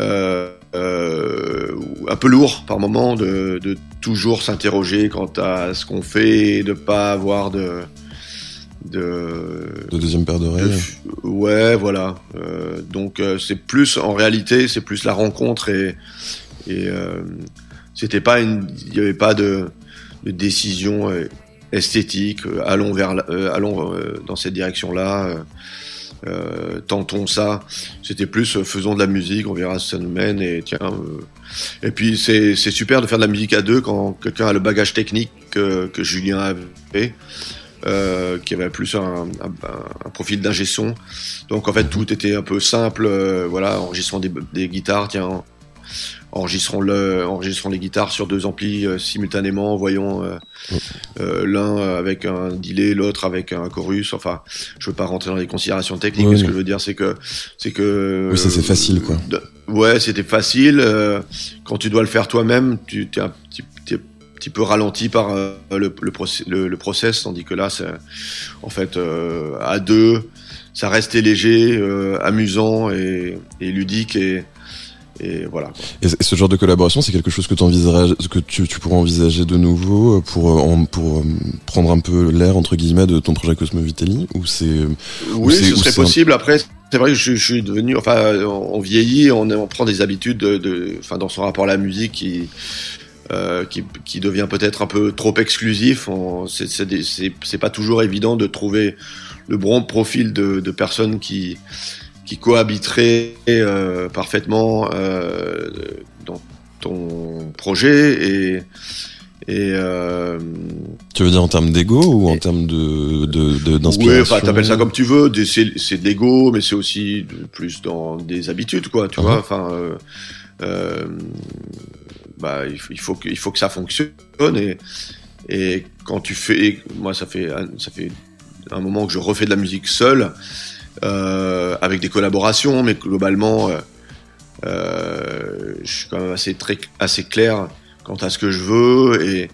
Euh, euh, un peu lourd par moment de, de toujours s'interroger quant à ce qu'on fait et de pas avoir de de, de deuxième paire d'oreilles. De, ouais, voilà. Euh, donc euh, c'est plus en réalité, c'est plus la rencontre et et euh, c'était pas une, il y avait pas de, de décision euh, esthétique. Euh, allons vers, allons dans cette direction-là euh, tentons ça. C'était plus euh, faisons de la musique, on verra si ça nous mène et tiens. Euh... Et puis c'est super de faire de la musique à deux quand quelqu'un a le bagage technique que, Julien avait. Qui avait plus un, profil d'ingé son. Donc en fait tout était un peu simple, voilà, enregistrant des, des guitares, tiens, enregistrons, le, enregistrons les guitares sur deux amplis euh, simultanément, voyons euh, euh, l'un avec un delay, l'autre avec un chorus. Enfin, je veux pas rentrer dans les considérations techniques, oui, mais ce que je veux dire, c'est que c'est que oui, ça c'est facile, quoi. Ouais, c'était facile. Euh, quand tu dois le faire toi-même, tu es un petit, petit peu ralenti par euh, le, le, process, le, le, process, tandis que là, c'est en fait euh, à deux, ça restait léger, amusant et, et ludique et et voilà. Et ce genre de collaboration, c'est quelque chose que, que tu, tu pourrais envisager de nouveau pour, en, pour prendre un peu l'air entre guillemets de ton projet Cosmo Vitelli ou c'est Oui, ce serait possible. Un... Après, c'est vrai que je, je, suis devenu, enfin, on vieillit, on, on prend des habitudes, de, de, enfin, dans son rapport à la musique qui. Euh, qui, qui devient peut-être un peu trop exclusif. C'est pas toujours évident de trouver le bon profil de, de personnes qui, qui cohabiterait euh, parfaitement euh, dans ton projet et et euh... tu veux dire en termes d'ego ou en termes de d'inspiration de, oui enfin t'appelles ça comme tu veux c'est c'est de l'ego mais c'est aussi plus dans des habitudes quoi tu -huh. vois enfin euh, euh, bah il faut que il faut que ça fonctionne et et quand tu fais moi ça fait ça fait un moment que je refais de la musique seule euh, avec des collaborations, mais globalement, euh, euh, je suis quand même assez, très, assez clair quant à ce que je veux et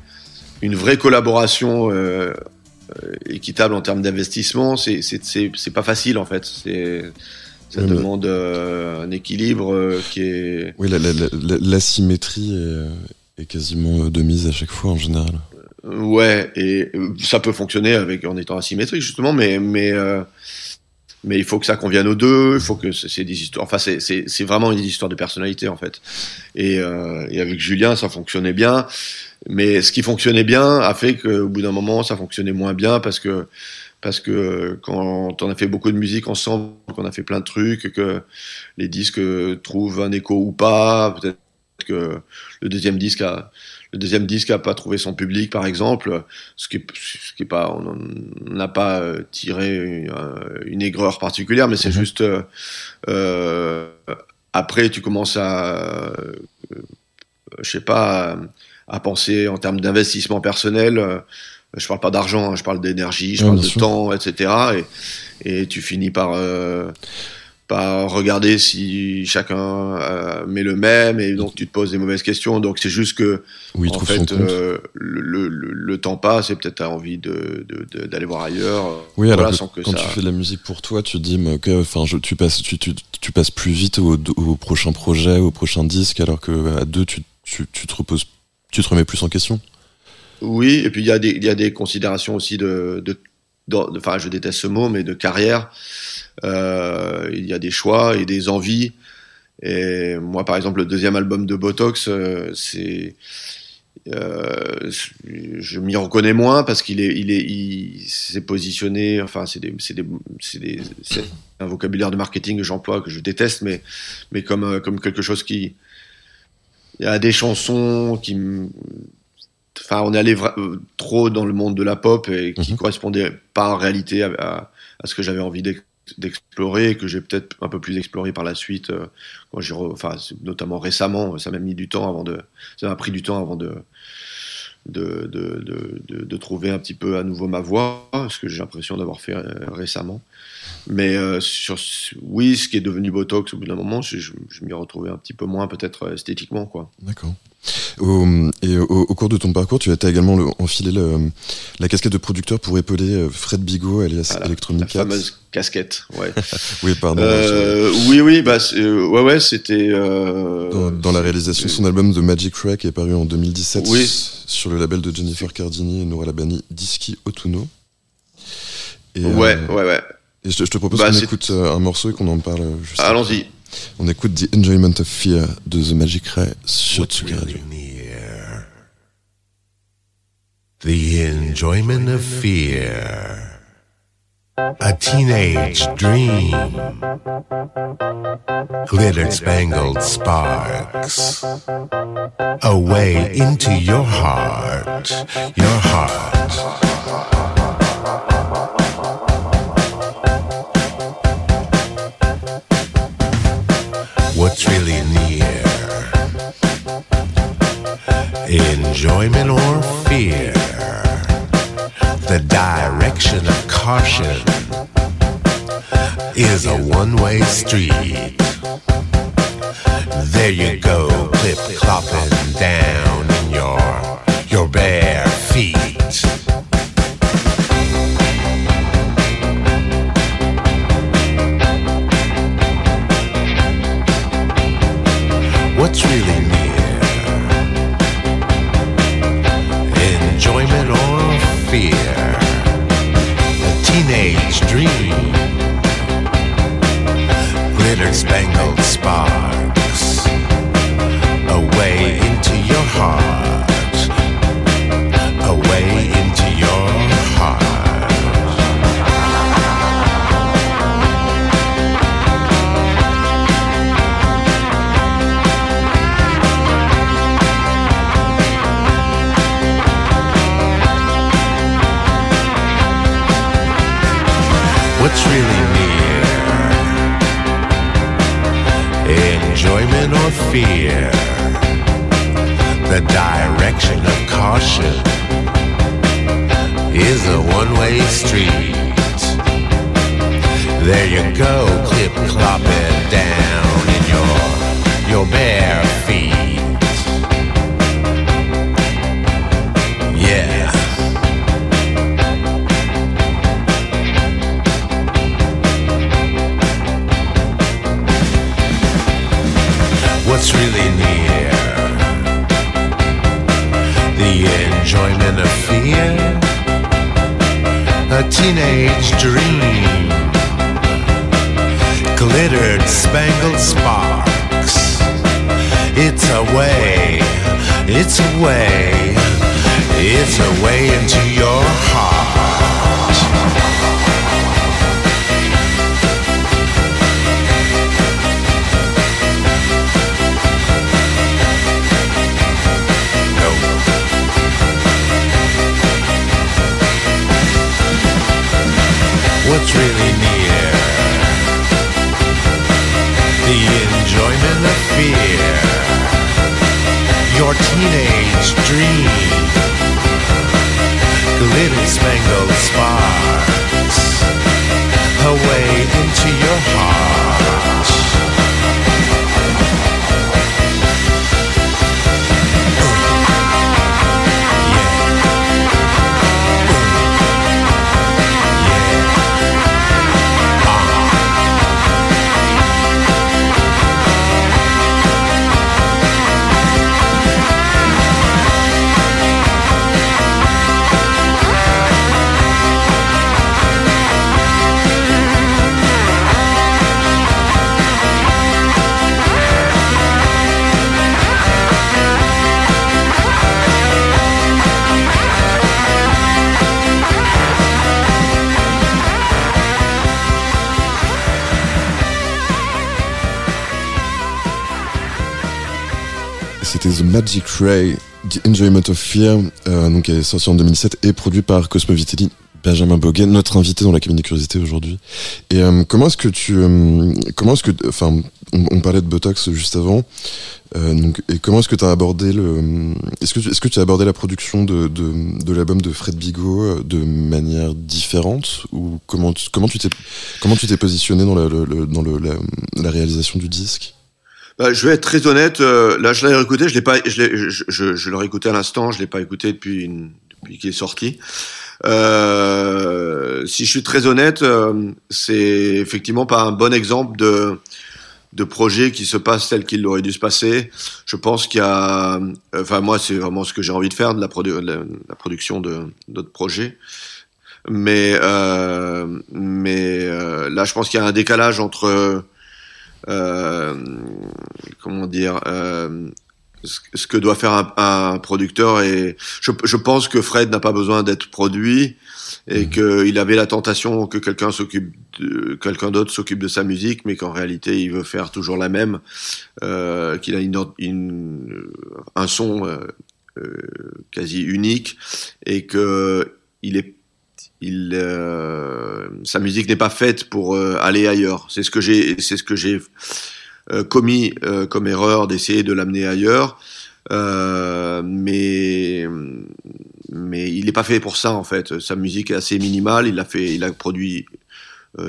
une vraie collaboration euh, équitable en termes d'investissement, c'est pas facile en fait. Ça oui, demande euh, un équilibre euh, qui est. Oui, l'asymétrie la, la, est, est, quasiment de mise à chaque fois en général. Ouais, et ça peut fonctionner avec en étant asymétrique justement, mais mais euh, mais il faut que ça convienne aux deux, il faut que c'est des histoires, enfin c'est vraiment une histoire de personnalité en fait. Et, euh, et avec Julien ça fonctionnait bien. mais ce qui fonctionnait bien a fait qu'au bout d'un moment, ça fonctionnait moins bien parce que parce que quand on a fait beaucoup de musique ensemble, qu'on a fait plein de trucs, que les disques trouvent un écho ou pas, peut-être que le deuxième disque a le deuxième disque a pas trouvé son public par exemple ce qui est, ce qui est pas on n'a pas euh, tiré une, une, aigreur particulière mais c'est Mhm. juste euh, euh, après tu commences à euh, je sais pas à, à penser en termes d'investissement personnel euh, je parle pas d'argent hein, je parle d'énergie je Ouais, parle de sûr. temps etc et, et tu finis par euh, par regarder si chacun euh, met le même et donc tu te poses des mauvaises questions donc c'est juste que Oui, en fait euh, le, le, le- temps passe et peut-être t'as envie de d'aller voir ailleurs Oui, voilà, alors que sans que quand ça tu fais de la musique pour toi, tu dis, mais ok, enfin, tu passes, tu, tu, tu passes plus vite au, au prochain projet, au prochain disque, alors que à deux, tu, tu, tu te reposes, tu te remets plus en question. Oui, et puis il y a des il y a des considérations aussi de- de- enfin je déteste ce mot mais de carrière. Euh, il y a des choix et des envies. Et moi par exemple le deuxième album de Botox euh, c'est euh, je m'y reconnais moins parce qu'il est il est il s'est positionné enfin c'est des c'est des c'est des c'est un vocabulaire de marketing que j'emploie que je déteste mais mais comme comme quelque chose qui il y a des chansons qui enfin on est allé trop dans le monde de la pop et qui Mhm. correspondait pas en réalité à, à, à ce que j'avais envie d'ex- d'explorer que j'ai peut-être un peu plus exploré par la suite euh, quand j'ai enfin notamment récemment ça m'a mis du temps avant de ça m'a pris du temps avant de de, de, de, de, trouver un petit peu à nouveau ma voix, ce que j'ai l'impression d'avoir fait euh, récemment. Mais euh, sur, oui, ce qui est devenu Botox au bout d'un moment, je, je, m'y retrouvais un petit peu moins peut-être esthétiquement. quoi. D'accord. Au, et au, au cours de ton parcours, tu as également le, enfilé le, la casquette de producteur pour épauler euh, Fred Bigot, alias Voilà, Electronic La fameuse casquette, ouais. Oui, pardon. Euh, oui, oui, bah, euh, ouais, ouais, c'était. euh, dans, dans la réalisation de son album The Magic qui est paru en 2017 Oui. sur le label de Jennifer Cardini et Nora Labani, Dischi. Et, euh, Ouais, ouais, ouais. et je, te- je te propose Bah, qu'on écoute un morceau et qu'on en parle juste. Allons-y. On écoute The Enjoyment of Fear de The Magic Ray sur Tsugi Radio. The enjoyment of fear. A teenage dream. Glitter spangled sparks. A way into your heart. Your heart. What's really near? Enjoyment or fear? The direction of caution is a one way street. There you go, clip clopping down spangled spar. Or fear? The direction of caution is a one way street. There you go, clip clopping sparks. It's a way, it's a way It's a way into your heart. No. What's really near? Teenage dream. Glitter spangled sparks. A way into your heart. C'était The Magic Ray, The Enjoyment of Fear, euh, donc est sorti en 2007 et produit par Cosmo Vitelli, Benjamin Boguet, notre invité dans la cabine des curiosités aujourd'hui. Et euh, comment est-ce que tu, euh, comment est-ce que, enfin, on, parlait de Botox juste avant, euh, donc, et comment est-ce que tu as abordé le, est-ce que, est-ce que tu as abordé la production de, de, de l'album de Fred Bigot euh, de manière différente ou comment, comment tu t'es, comment tu t'es positionné dans la, le- le- dans le, la réalisation du disque? Bah, je vais être très honnête. euh, là, je l'ai écouté. Je l'ai pas. Je, l'ai- je, je, je l'aurais écouté à l'instant. Je l'ai pas écouté depuis une, depuis qu'il est sorti. Euh, si je suis très honnête, euh, c'est effectivement pas un bon exemple de de projet qui se passe tel qu'il aurait dû se passer. Je pense qu'il y a, enfin moi c'est vraiment ce que j'ai envie de faire de la, produ- la, la production de d'autres projets. Mais euh, mais euh, là je pense qu'il y a un décalage entre euh, comment dire euh, ce que doit faire un, un producteur et je, je pense que Fred n'a pas besoin d'être produit et qu'il avait la tentation que quelqu'un s'occupe de quelqu'un d'autre s'occupe de sa musique mais qu'en réalité il veut faire toujours la même euh, qu'il a une, une- un son euh, euh, quasi unique et que il est il euh, sa musique n'est pas faite pour euh, aller ailleurs. C'est ce que j'ai c'est ce que j'ai euh, commis euh, comme erreur d'essayer de l'amener ailleurs. Euh, mais mais il n'est pas fait pour ça en fait. Sa musique est assez minimale. Il a fait il a produit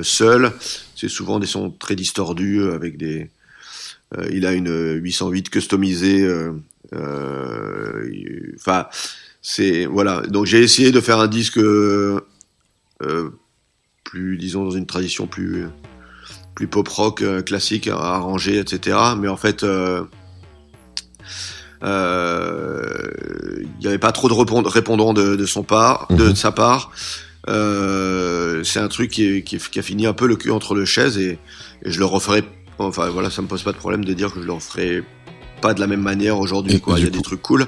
seul. C'est souvent des sons très distordus avec des il a une 808 customisée enfin c'est voilà. Donc j'ai essayé de faire un disque plus disons dans une tradition plus plus pop rock euh, classique arrangé etc mais en fait euh, euh, il n'y avait pas trop de répond- répondants de, de son part de, Mhm. de sa part. Euh, c'est un truc qui, est- qui, est- qui a fini un peu le cul entre les chaises et, et je le referai enfin voilà ça me pose pas de problème de dire que je le referai pas de la même manière aujourd'hui quoi. il y a des trucs cool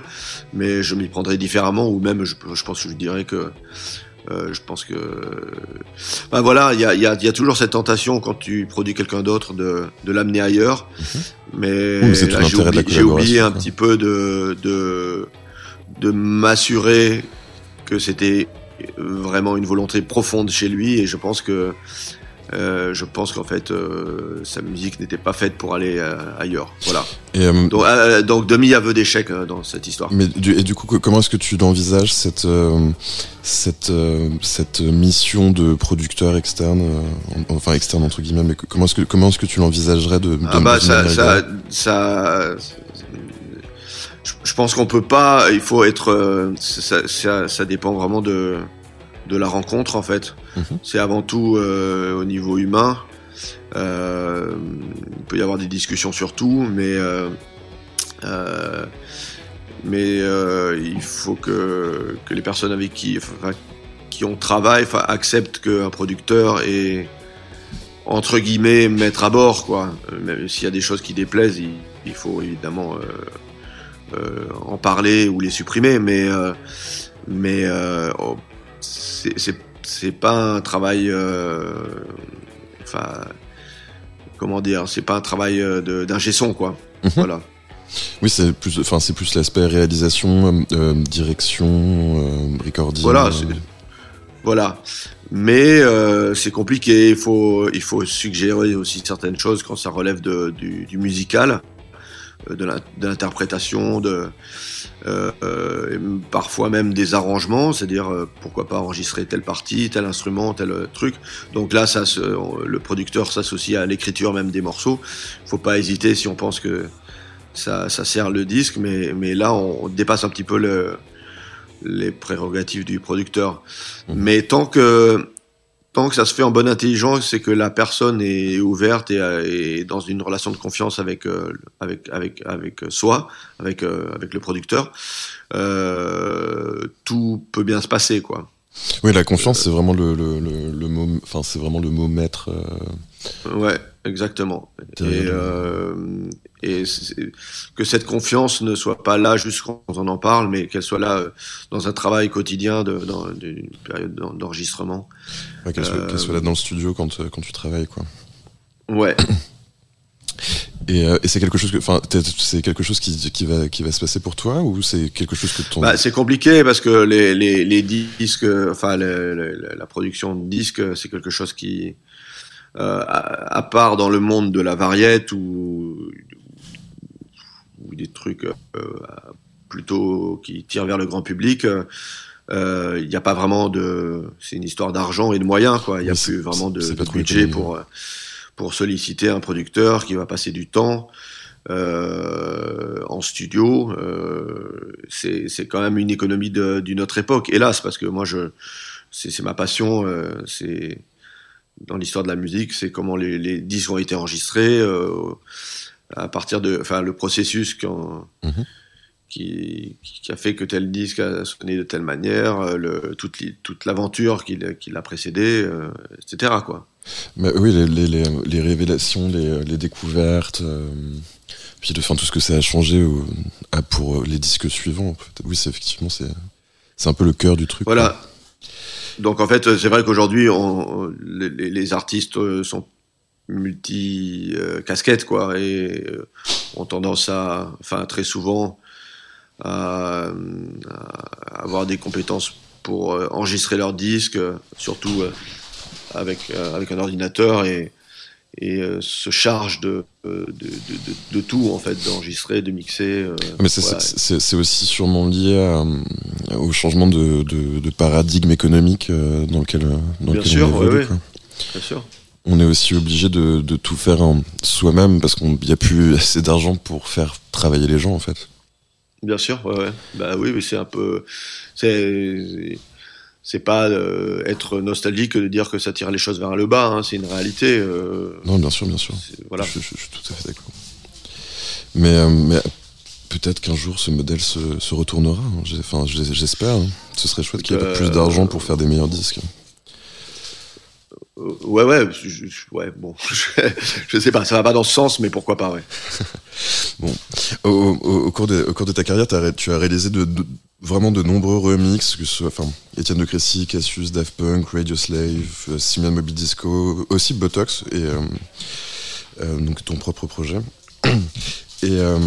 mais je m'y prendrai différemment ou même je, je pense que je dirais que euh, je pense que bah voilà il y a, y, a, y a toujours cette tentation quand tu produis quelqu'un d'autre de, de l'amener ailleurs. Mais, Oui, mais là, j'ai oublié, oublié un petit peu de de, de m'assurer que c'était vraiment une volonté profonde chez lui. Et je pense que euh, je pense qu'en fait euh, sa musique n'était pas faite pour aller euh, ailleurs voilà Et, donc, donc demi aveu d'échec dans cette histoire Mais du, et du coup, comment est-ce que tu l'envisages cette cette cette mission de producteur externe, en- enfin externe entre guillemets, mais comment est-ce que comment est-ce que tu l'envisagerais de, de Ah bah ça, ça, je, pense qu'on peut pas. Il faut être. Ça, ça, ça dépend vraiment de de la rencontre en fait. Mhm. C'est avant tout euh, au niveau humain. Euh, il peut y avoir des discussions sur tout, mais euh, mais il faut que que les personnes avec qui enfin, qui on travaille enfin, acceptent qu'un producteur est entre guillemets mettre à bord quoi. Même s'il y a des choses qui déplaisent, il, il faut évidemment en parler ou les supprimer, mais mais euh, c'est pas un travail, euh, enfin comment dire, c'est pas un travail euh, de- d'ingé son quoi. Mhm. Voilà. Oui, c'est plus, enfin, c'est plus l'aspect réalisation, euh, direction, euh, recording. Voilà, Voilà. Mais euh, c'est compliqué. Il faut, il faut suggérer aussi certaines choses quand ça relève de, du, du musical, de la- de l'interprétation, de euh, euh, parfois même des arrangements, c'est-à-dire euh, pourquoi pas enregistrer telle partie, tel instrument, tel euh, truc. Donc là, ça, se- le producteur s'associe à l'écriture même des morceaux. Faut pas hésiter si on pense que ça, ça sert le disque, mais, mais là, on, on dépasse un petit peu le, les prérogatives du producteur. Mhm. Mais tant que tant que ça se fait en bonne intelligence, c'est que la personne est ouverte et, euh, et dans une relation de confiance avec euh, avec avec avec soi, avec euh, avec le producteur, euh, tout peut bien se passer quoi. Oui, la confiance, c'est vraiment le, le, le, le mot, enfin, c'est vraiment le mot maître. Ouais, exactement. Et, euh, et que cette confiance ne soit pas là juste quand on en parle, mais qu'elle soit là euh, dans un travail quotidien de, dans d'une période d'en- d'enregistrement. ouais, qu'elle soit, Euh, là dans le studio quand, euh, quand tu travailles, quoi. Ouais. Et, et c'est quelque chose que, enfin, c'est quelque chose qui, qui va, qui va se passer pour toi ou c'est quelque chose que ton. Bah, c'est compliqué parce que les, les, les disques, enfin le- le- la production de disques, c'est quelque chose qui, à, à part dans le monde de la variette ou, ou des trucs euh, plutôt qui tirent vers le grand public, euh, il n'y a pas vraiment de, c'est une histoire d'argent et de moyens quoi. Il n'y a plus vraiment de, budget pour euh, pour solliciter un producteur qui va passer du temps euh, en studio. Euh, c'est c'est quand même une économie d'une autre époque, hélas, parce que moi, je c'est c'est ma passion. euh, c'est dans l'histoire de la musique, c'est comment les, les disques ont été enregistrés, euh, à partir de, enfin, le processus quand, Mhm. qui, qui a fait que tel disque a sonné de telle manière, euh, le, toute, l'aventure qui, l'a- qui l'a précédé, euh, etc. Quoi. Mais oui, les, les, les, les révélations, les, découvertes, puis de, enfin, tout ce que ça a changé à- pour les disques suivants. Oui, c'est effectivement, c'est, c'est un peu le cœur du truc. quoi. Donc en fait, c'est vrai qu'aujourd'hui, les, artistes euh, sont multi euh, quoi. Et euh, ont tendance à, enfin très souvent, avoir des compétences pour enregistrer leurs disques, surtout avec avec un ordinateur. Et et euh, se charge de, euh, de, de, de, de tout en fait, d'enregistrer, de mixer. euh, Mais c'est, voilà. aussi sûrement lié à, au changement de, paradigme économique dans lequel, dans Bien lequel sûr, on évolue. ouais, ouais. Bien sûr. On est aussi obligé de, de tout faire soi-même parce qu'il n'y a plus assez d'argent pour faire travailler les gens en fait. Bien sûr, ouais, ouais. Bah oui, mais c'est un peu, c'est, c'est pas euh, être nostalgique que de dire que ça tire les choses vers le bas. Hein, c'est une réalité. euh, Non, bien sûr, bien sûr. voilà. Je, je- je suis tout à fait d'accord. Mais, euh, mais peut-être qu'un jour ce modèle se, se retournera. hein. Enfin, j'espère. hein. Ce serait chouette qu'il y ait plus d'argent pour faire des meilleurs disques. Ouais, ouais, je- ouais. Bon, je, sais pas, ça va pas dans ce sens, mais pourquoi pas, ouais. Au, au- au cours de, au cours de ta carrière, tu as réalisé de, de- vraiment de nombreux remixes, que ce soit enfin, Étienne de Crécy, Cassius, Daft Punk, Radio Slave, euh, Simian Mobile Disco, aussi Botox, et euh, euh, donc ton propre projet. Et, euh,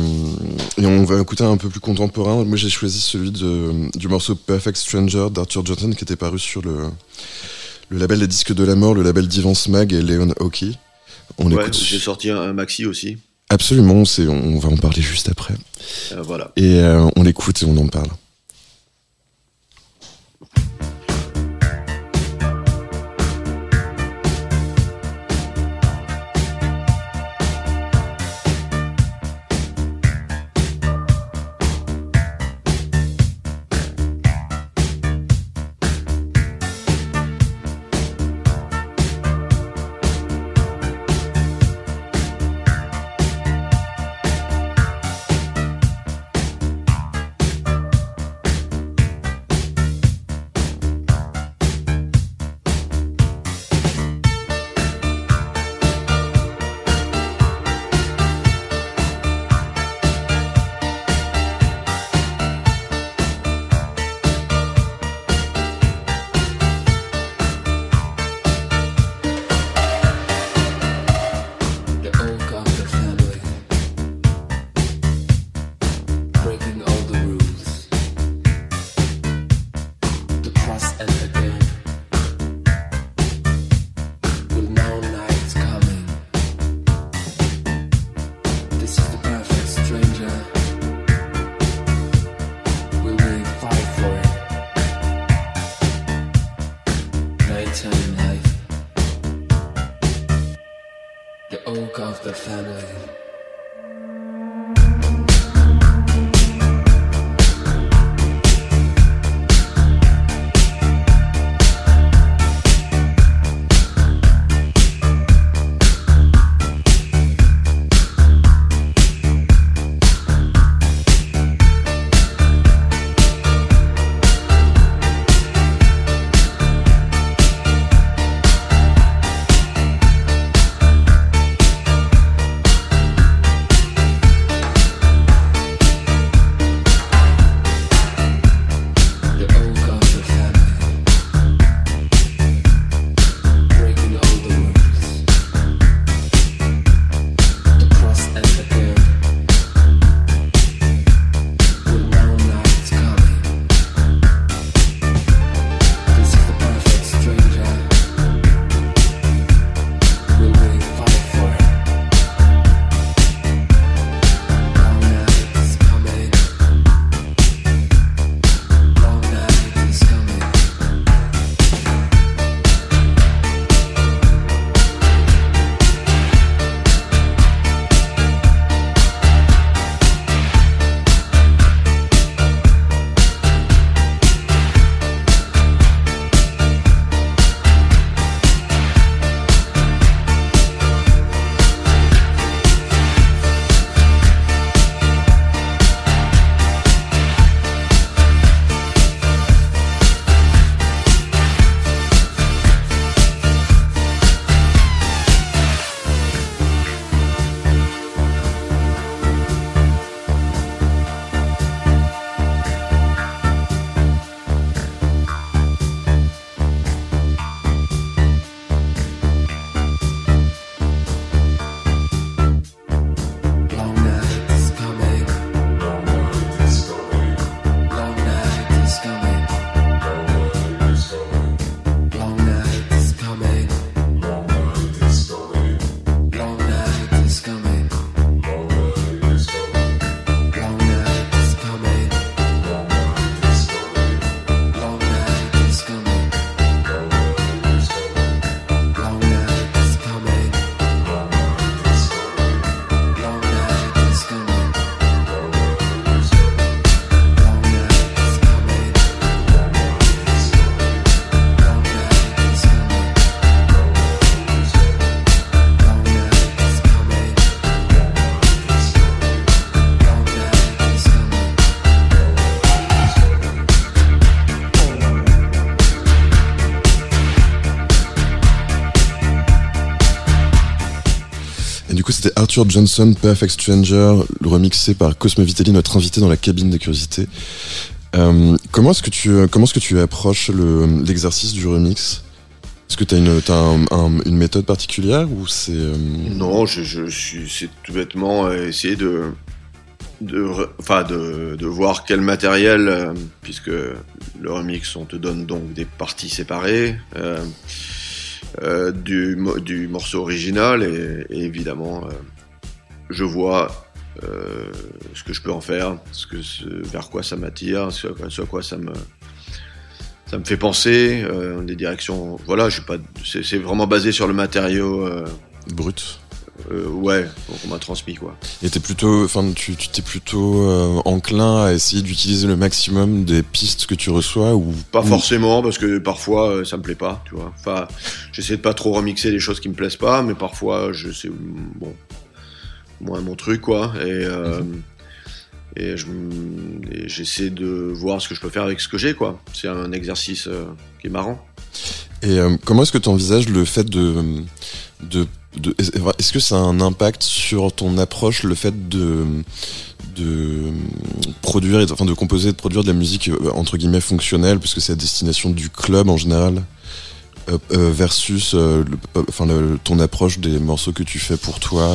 et on va écouter un peu plus contemporain. Moi, j'ai choisi celui de, du morceau Perfect Stranger d'Arthur Johnson qui était paru sur le, le label des disques de la mort, le label d'Ivan Smag et Leon Hockey. On Ouais, écoute j'ai sorti un, maxi aussi. absolument, c'est, on va en parler juste après. Euh, voilà. Et euh, on l'écoute et on en parle. Arthur Johnson, Perfect Stranger, remixé par Cosmo Vitelli, notre invité dans la cabine des curiosités. Euh, comment est-ce que tu comment est-ce que tu approches l'exercice du remix? Est-ce que tu as, une, méthode particulière ou c'est euh, Non, c'est tout bêtement essayer de enfin de, voir quel matériel, euh, puisque le remix, on te donne donc des parties séparées. Euh, du, du, morceau original et, évidemment euh, je vois euh, ce que je peux en faire, ce que, vers quoi ça m'attire, ce, à quoi ça me, ça me fait penser, des directions. Voilà, je suis pas, c'est vraiment basé sur le matériau brut. Euh, ouais, on m'a transmis quoi. Et t'es plutôt, enfin, tu t'es plutôt euh, enclin à essayer d'utiliser le maximum des pistes que tu reçois ou pas forcément parce que parfois euh, ça me plaît pas, tu vois. Enfin, j'essaie de pas trop remixer les choses qui me plaisent pas, mais parfois je sais bon, moins mon truc quoi. Et mhm. et j'essaie de voir ce que je peux faire avec ce que j'ai quoi. C'est un exercice qui est marrant. Et comment est-ce que tu envisages le fait de de est-ce que ça a un impact sur ton approche, le fait de produire, enfin de composer, de produire de la musique euh, entre guillemets fonctionnelle, puisque c'est à destination du club en général, euh, euh, versus enfin ton approche des morceaux que tu fais pour toi,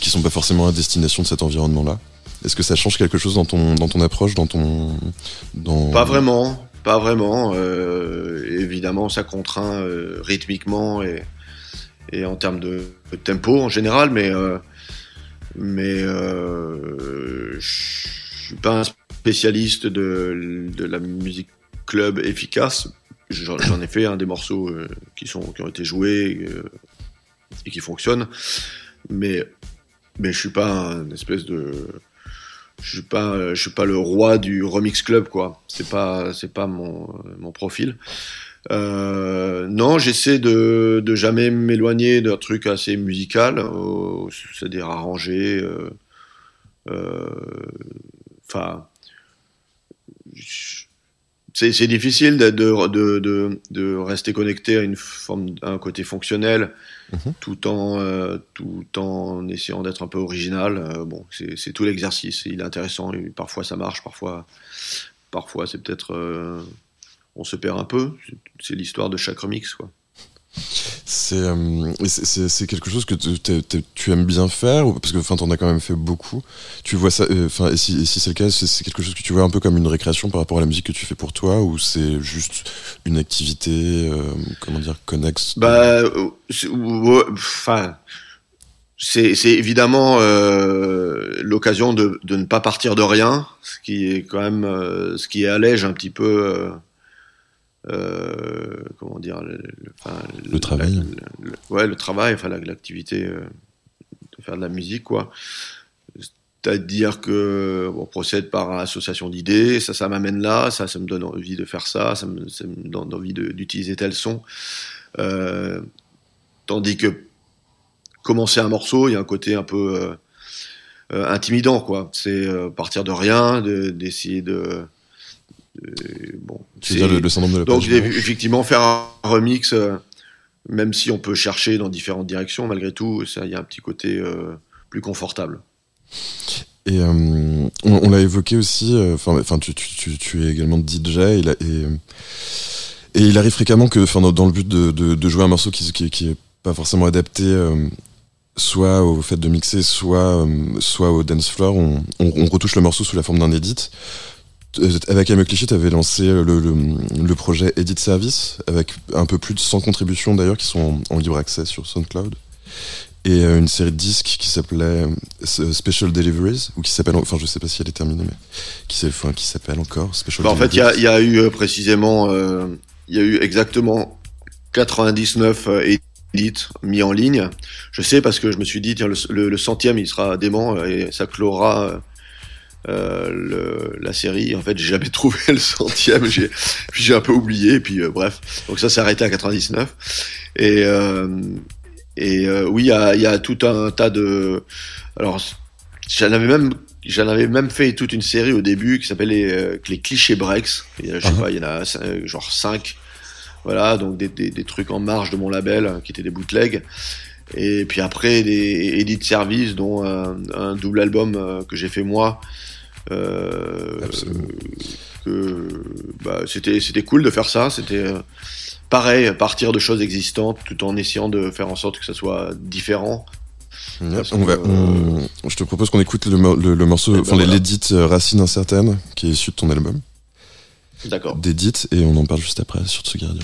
qui sont pas forcément à destination de cet environnement-là? Est-ce que ça change quelque chose dans ton dans ton approche, dans ton dans Pas vraiment, pas vraiment. évidemment, ça contraint rythmiquement et et en termes de, tempo en général, mais euh, mais euh, je suis pas un spécialiste de, de la musique club efficace. J'en ai fait un des morceaux euh, qui sont qui ont été joués euh, et qui fonctionnent, mais mais je suis pas un espèce de je suis pas je suis pas le roi du remix club quoi. C'est pas c'est pas mon mon profil euh, non j'essaie de de jamais m'éloigner d'un truc assez musical euh, c'est-à-dire arrangé euh, euh, enfin c'est c'est difficile de, de, de, de, rester connecté à une forme, à un côté fonctionnel, Mhm. tout en euh, tout en essayant d'être un peu original. Euh, bon, c'est c'est tout l'exercice. Il est intéressant. Et parfois ça marche, parfois parfois c'est peut-être euh, on se perd un peu. C'est- l'histoire de chaque remix, quoi. C'est euh, quelque chose que tu- aimes bien faire parce que enfin t'en as quand même fait beaucoup. Tu vois ça euh, enfin et si, c'est le cas, c'est quelque chose que tu vois un peu comme une récréation par rapport à la musique que tu fais pour toi ou c'est juste une activité euh, comment dire connexe? Bah, enfin, c'est c'est évidemment l'occasion de, de ne pas partir de rien, ce qui est quand même ce qui allège un petit peu. Euh, comment dire le, le- enfin, Le travail. le- le- ouais, le travail, enfin la- l'activité euh, de faire de la musique, quoi. C'est-à-dire que on procède par association d'idées, ça, ça m'amène là, ça, ça me donne envie de faire ça, ça me, ça me donne envie d'utiliser tel son. Euh, tandis que commencer un morceau, il y a un côté un peu euh, euh, intimidant, quoi. C'est partir de rien, de- d'essayer de, de- bon. c'est- le, le syndrome de la donc effectivement faire un remix, euh, même si on peut chercher dans différentes directions, malgré tout, il y a un petit côté euh, plus confortable. Et euh, on, on l'a évoqué aussi, euh, enfin, enfin, tu, tu, tu, tu es également DJ et, et, euh, et il arrive fréquemment que, dans, dans le but de, de, de jouer un morceau qui, qui, qui est pas forcément adapté, euh, soit au fait de mixer, soit, euh, soit au dance floor, on, on, on retouche le morceau sous la forme d'un edit. Euh, Avec Ame Cliché, tu avais lancé le, le, le projet Edit Service, avec un peu plus de 100 contributions d'ailleurs qui sont en, en libre accès sur SoundCloud et euh, une série de disques qui s'appelait euh, Special Deliveries ou qui s'appelle enfin je sais pas si elle est terminée mais qui enfin, s'appelle encore Special Bah, en fait, il y a, y eu euh, précisément, euh, il y a eu exactement 99 euh, edits mis en ligne. Je sais parce que je me suis dit, tiens, le, le- le centième, il sera dément euh, et ça clora euh, le- la série. En fait, j'ai jamais trouvé le centième. J'ai j'ai un peu oublié. Et puis euh, bref, donc ça s'est arrêté à 99. Et euh, et oui, il y a, y a tout un tas de. Alors, j'en avais même J'en avais même fait toute une série au début qui s'appelait les, les clichés breaks. Et, je sais Uh-huh. pas, il y en a genre 5. Voilà, donc des, des, des trucs en marge de mon label euh, qui étaient des bootlegs. Et puis après des edit services dont un, un double album euh, que j'ai fait moi. Euh, Absolument. que bah, c'était c'était cool de faire ça. C'était euh, pareil, partir de choses existantes tout en essayant de faire en sorte que ça soit différent. On va- on- je te propose qu'on écoute le, mo- le, le morceau Eh ben enfin voilà. l'édit euh, Racine incertaine qui est issu de ton album D'accord. d'édit et on en parle juste après sur Tsugi Radio.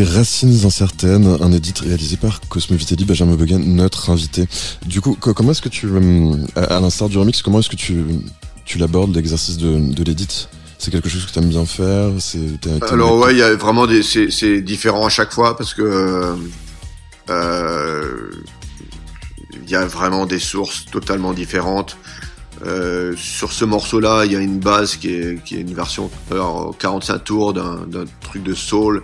C'était Racines incertaines, un edit réalisé par Cosmo Vitelli, Benjamin Bogan, notre invité. Du coup, comment est-ce que tu, euh, à l'instar du remix, comment est-ce que tu, tu l'abordes l'exercice de, de l'édit? C'est quelque chose que tu aimes bien faire? Alors ouais, il y a vraiment des, c'est différent à chaque fois parce que euh, il y a vraiment des sources totalement différentes. Euh, sur ce morceau-là, il y a une base qui est, qui est une version alors, 45 tours d'un truc de soul,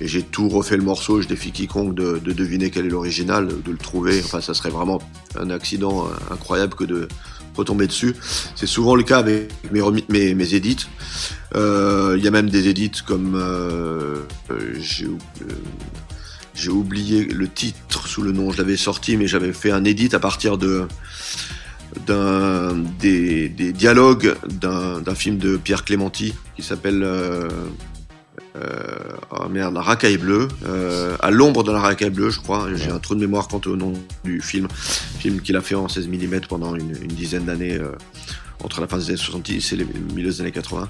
et j'ai tout refait le morceau. Je défie quiconque de, de deviner quel est l'original, de le trouver. Enfin, ça serait vraiment un accident incroyable que de retomber dessus. C'est souvent le cas avec mes, mes, mes édits. Euh, il y a même des édits comme euh, euh j'ai euh, j'ai oublié le titre sous le nom, je l'avais sorti, mais j'avais fait un édit à partir de d'un des, des, dialogues d'un film de Pierre Clémenti qui s'appelle euh, euh, oh merde, la racaille bleue, euh, à l'ombre de la racaille bleue, je crois. J'ai un trou de mémoire quant au nom du film, film qu'il a fait en 16 mm pendant une, une dizaine d'années. Euh, entre la fin des années 70 et les milieux des années 80.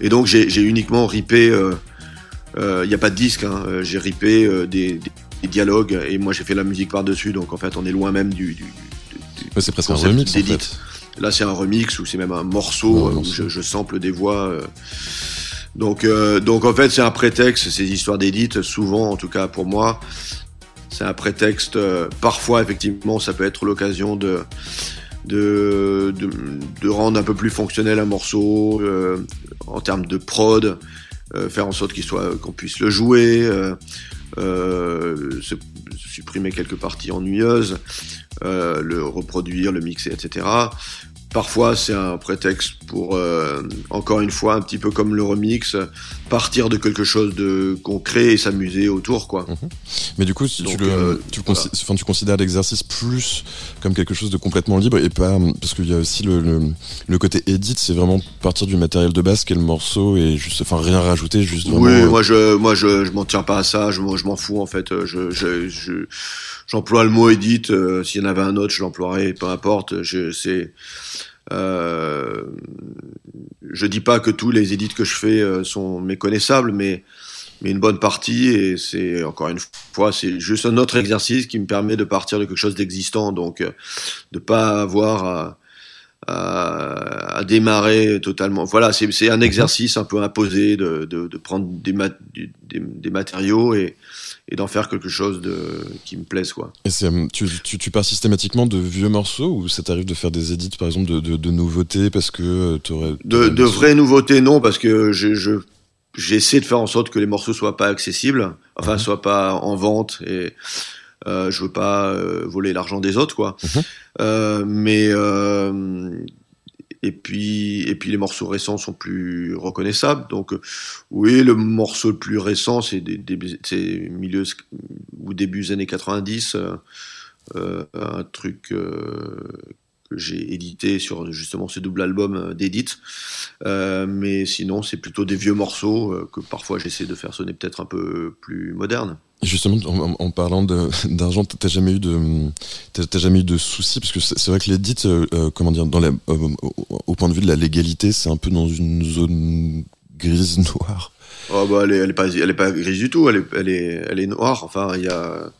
Et donc j'ai uniquement ripé, il euh, n'y a pas de disque, hein, j'ai ripé des, des, des, dialogues et moi j'ai fait la musique par-dessus, donc en fait on est loin même du, du, c'est presque un remix. En fait. Là, c'est un remix ou c'est même un morceau où je, je, sample des voix. Euh. Donc, euh, donc en fait, c'est un prétexte. Ces histoires d'édite, souvent, en tout cas pour moi, c'est un prétexte. Euh, parfois, effectivement, ça peut être l'occasion de, de, de, de, rendre un peu plus fonctionnel un morceau en termes de prod, faire en sorte qu'il soit qu'on puisse le jouer. Supprimer quelques parties ennuyeuses, euh, le reproduire, le mixer, etc. Parfois, c'est un prétexte pour, euh, encore une fois, un petit peu comme le remix, partir de quelque chose de concret et s'amuser autour, quoi. Mhm. Mais du coup, si tu, le, euh, tu, voilà. tu, considères l'exercice plus comme quelque chose de complètement libre et pas parce qu'il y a aussi le, le, le côté edit, c'est vraiment partir du matériel de base qui est le morceau et juste, enfin, rien rajouter, juste. Vraiment, oui, moi je, moi je, je m'en tiens pas à ça, je, je m'en fous en fait. Je, je, je j'emploie le mot edit. Euh, S'il y en avait un autre, je l'emploierais, peu importe. Je, c'est euh, je dis pas que tous les édits que je fais euh, sont méconnaissables, mais mais une bonne partie et c'est encore une fois c'est juste un autre exercice qui me permet de partir de quelque chose d'existant. Donc euh, de pas avoir à, à, à, démarrer totalement voilà c'est un exercice un peu imposé de de, de prendre des, mat des, des matériaux et et d'en faire quelque chose de qui me plaise quoi. Et euh, tu, tu, tu, pars systématiquement de vieux morceaux ou ça t'arrive de faire des édits par exemple de, nouveautés parce que euh, tu aurais de, de vraies nouveautés non parce que je, je j'essaie de faire en sorte que les morceaux soient pas accessibles, enfin mhm. soient pas en vente et euh, je veux pas euh, voler l'argent des autres quoi. Mhm. Euh, mais euh, et puis et puis les morceaux récents sont plus reconnaissables donc oui le morceau le plus récent c'est des, des milieu ou début années 90 euh, euh, un truc euh, que j'ai édité sur justement ce double album euh, d'édit mais sinon c'est plutôt des vieux morceaux que parfois j'essaie de faire sonner peut-être un peu plus moderne Justement, en, en parlant d'argent, t'as jamais eu de, t'as jamais eu de soucis? Parce que c'est vrai que l'édit, euh, euh, comment dire, dans la, euh, au point de vue de la légalité, c'est un peu dans une zone grise noire. Oh bah elle est, elle est pas, elle est pas grise du tout, elle est, elle est, elle est noire. Enfin, il y a,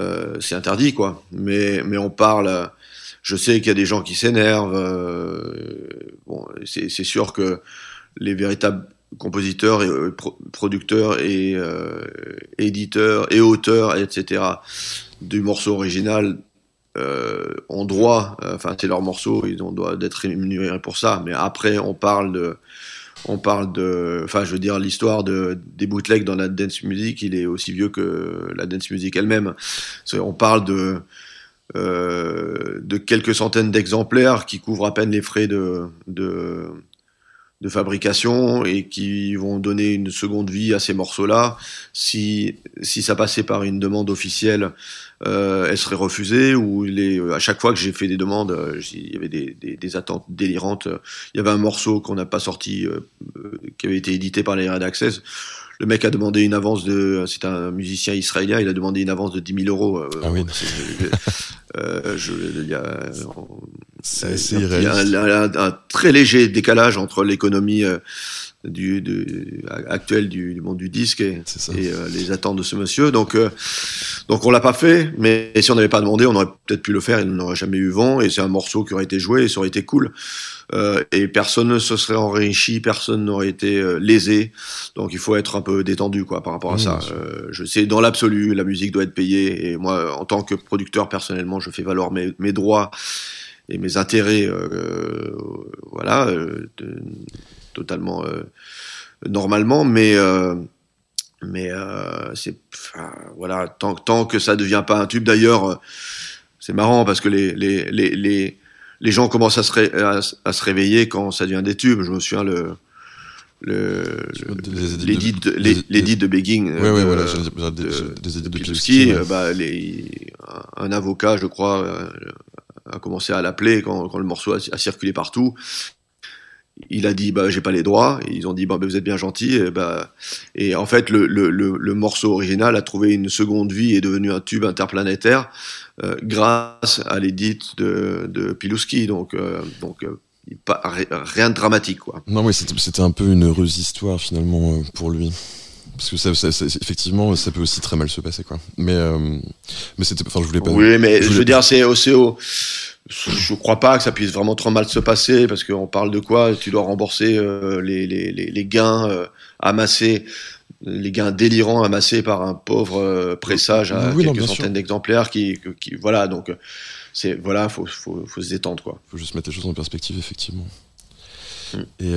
euh, c'est interdit quoi. Mais, mais on parle. Je sais qu'il y a des gens qui s'énervent. Euh, bon, c'est sûr que les véritables compositeurs et euh, producteurs et euh, éditeurs et auteurs etc du morceau original euh, ont droit. Enfin c'est leur morceau ils ont droit d'être rémunérés pour ça. Mais après on parle de on parle de enfin je veux dire l'histoire de des bootlegs dans la dance music il est aussi vieux que la dance music elle-même. On parle de euh, de quelques centaines d'exemplaires qui couvrent à peine les frais de, de de fabrication et qui vont donner une seconde vie à ces morceaux-là. Si, si ça passait par une demande officielle, euh, elle serait refusée ou les, à chaque fois que j'ai fait des demandes, euh, il y avait des, des, des, attentes délirantes. Il y avait un morceau qu'on n'a pas sorti, euh, qui avait été édité par les Red Access le mec a demandé une avance de, c'est un musicien israélien, il a demandé une avance de 10 000 euros. Euh, ah oui. Euh, je, il y a, c'est un, un, un, très léger décalage entre l'économie euh, du, du actuel du, du, monde du disque et, et euh, les attentes de ce monsieur. Donc, euh, donc on l'a pas fait, mais si on n'avait pas demandé, on aurait peut-être pu le faire. Il n'aurait jamais eu vent et c'est un morceau qui aurait été joué et ça aurait été cool. Euh, et personne ne se serait enrichi, personne n'aurait été euh, lésé. Donc il faut être un peu détendu quoi par rapport à Mmh, ça. Euh, je sais dans l'absolu, la musique doit être payée et moi en tant que producteur personnellement, je fais valoir mes, mes droits et mes intérêts, euh, voilà, euh, de- totalement euh, normalement, mais euh, mais euh, c'est enfin, voilà tant tant que ça devient pas un tube. D'ailleurs, c'est marrant parce que les les les les les gens commencent à se ré- à, s- à se réveiller quand ça devient des tubes. Je me souviens le de- Begging Ouais, ouais, de- voilà, de- bah, les, un, un avocat, je crois, a commencé à l'appeler quand, quand le morceau a, a circulé partout. Il a dit bah j'ai pas les droits ils ont dit bah, vous êtes bien gentil et bah en fait le, le, le, morceau original a trouvé une seconde vie et est devenu un tube interplanétaire euh, grâce à l'édit de, de Pilowski donc euh, donc euh, pas, ri- rien de dramatique quoi. Non, oui, c'était un peu une heureuse histoire finalement pour lui. Parce que ça, ça- ça- effectivement, ça peut aussi très mal se passer, quoi. Mais, euh, mais c'était, enfin, je voulais pas. Oui, mais je veux dire, c'est au CO. Je crois pas que ça puisse vraiment trop mal se passer parce qu'on parle de quoi? Tu dois rembourser euh, les, les, les, gains euh, amassés, les gains délirants amassés par un pauvre euh, pressage à Oui, quelques centaines d'exemplaires qui, qui, voilà, donc c'est voilà, faut, faut, faut se détendre quoi. faut juste mettre les choses en perspective, effectivement. Mm. Et,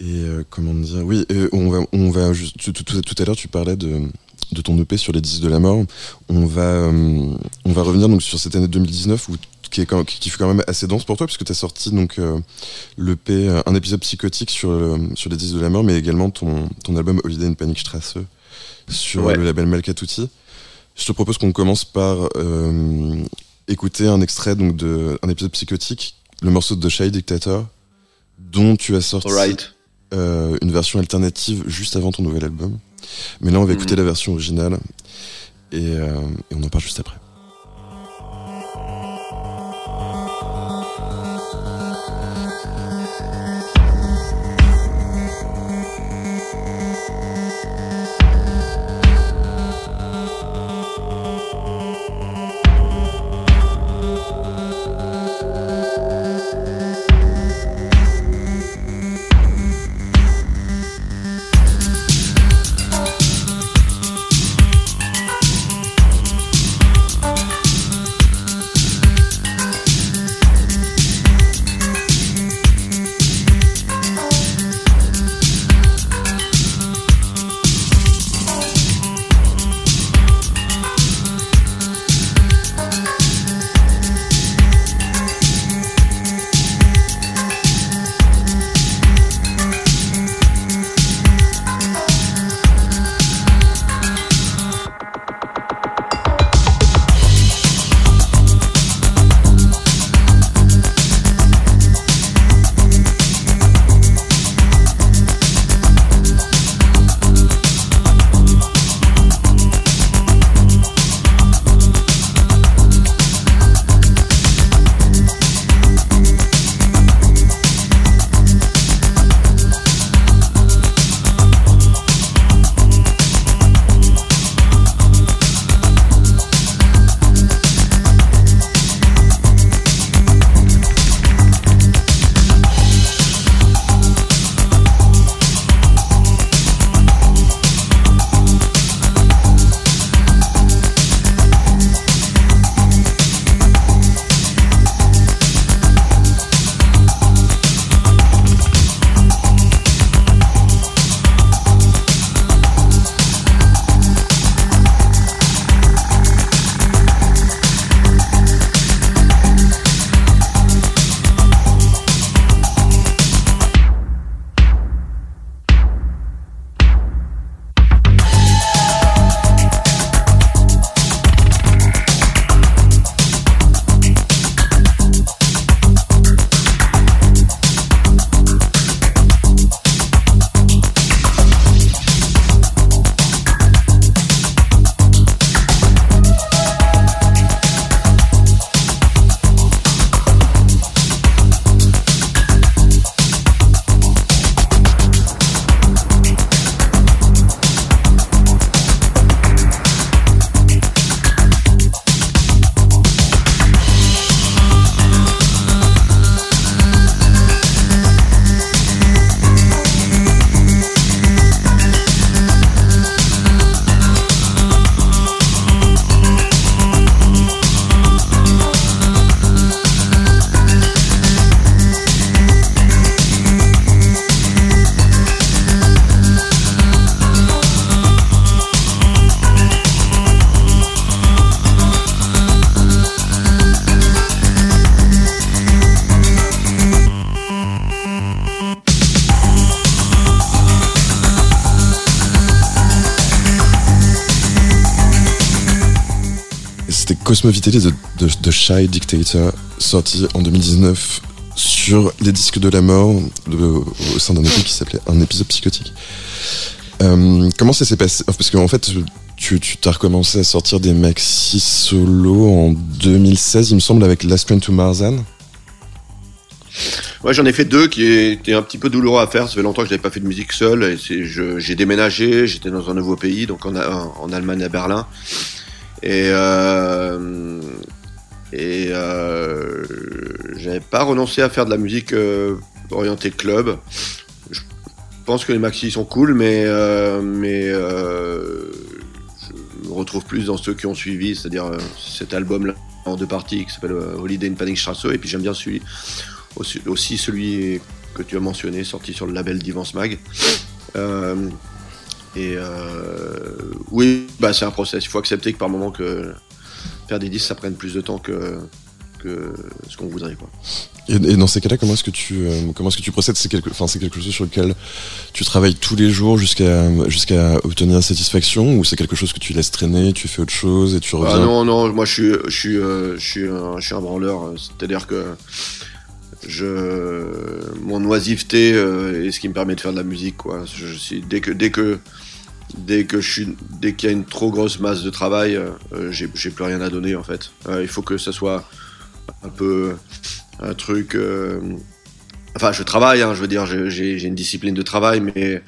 et euh, comment dire Oui, euh, on va, on va juste, tout, tout- tout- à l'heure, tu parlais de, de ton EP sur les 10 de la mort. On va, euh, on va revenir donc sur cette année 2019 où, qui, est quand, qui fut quand même assez dense pour toi, puisque tu as sorti donc euh, l'EP, euh, un épisode psychotique sur, euh, sur les 10 de la mort, mais également ton, ton album Holiday in Panic Strasse sur Ouais. le label Malkatuti. Je te propose qu'on commence par euh, écouter un extrait donc de un épisode psychotique, le morceau de The Shy Dictator, dont tu as sorti Alright. Euh, une version alternative juste avant ton nouvel album. Mais là, on va écouter Mhm. la version originale et, euh, et on en parle juste après. C'était Cosmovitali de, de, Shy Dictator, sorti en 2019 sur les disques de la mort au sein d'un EP qui s'appelait Un épisode psychotique. Euh, comment ça s'est passé? Parce qu'en fait, tu, as recommencé à sortir des maxi solo en 2016, il me semble, avec Last Train to Marzan. Ouais, j'en ai fait deux qui étaient un petit peu douloureux à faire. Ça fait longtemps que je n'avais pas fait de musique seul. Et c'est, je, j'ai déménagé, j'étais dans un nouveau pays, donc en, en Allemagne à Berlin. Et, euh, et euh, j'avais pas renoncé à faire de la musique euh, orientée club. Je pense que les maxi sont cool, mais, euh, mais je me retrouve plus dans ceux qui ont suivi, c'est-à-dire cet album-là en deux parties qui s'appelle Holiday in Panic Et puis j'aime bien celui, aussi, aussi celui que tu as mentionné, sorti sur le label d'Ivance Mag. Et euh, oui, bah c'est un process. Il faut accepter que par moment que faire des disques ça prenne plus de temps que, que ce qu'on voudrait quoi. Et, et dans ces cas-là, comment est-ce que tu euh, comment est-ce que tu procèdes? C'est quelque, c'est quelque chose sur lequel tu travailles tous les jours jusqu'à jusqu'à obtenir satisfaction, ou c'est quelque chose que tu laisses traîner, tu fais autre chose et tu reviens? Ah non non, moi je suis je suis euh, je suis un, je suis un branleur. C'est-à-dire que je mon oisiveté est ce qui me permet de faire de la musique quoi. Je, je dès que dès que dès que je suis dès qu'il y a une trop grosse masse de travail, euh, j'ai plus rien à donner en fait. Euh, il faut que ça soit un peu un truc. euh, Enfin, je travaille, hein, je veux dire, j'ai une discipline de travail, mais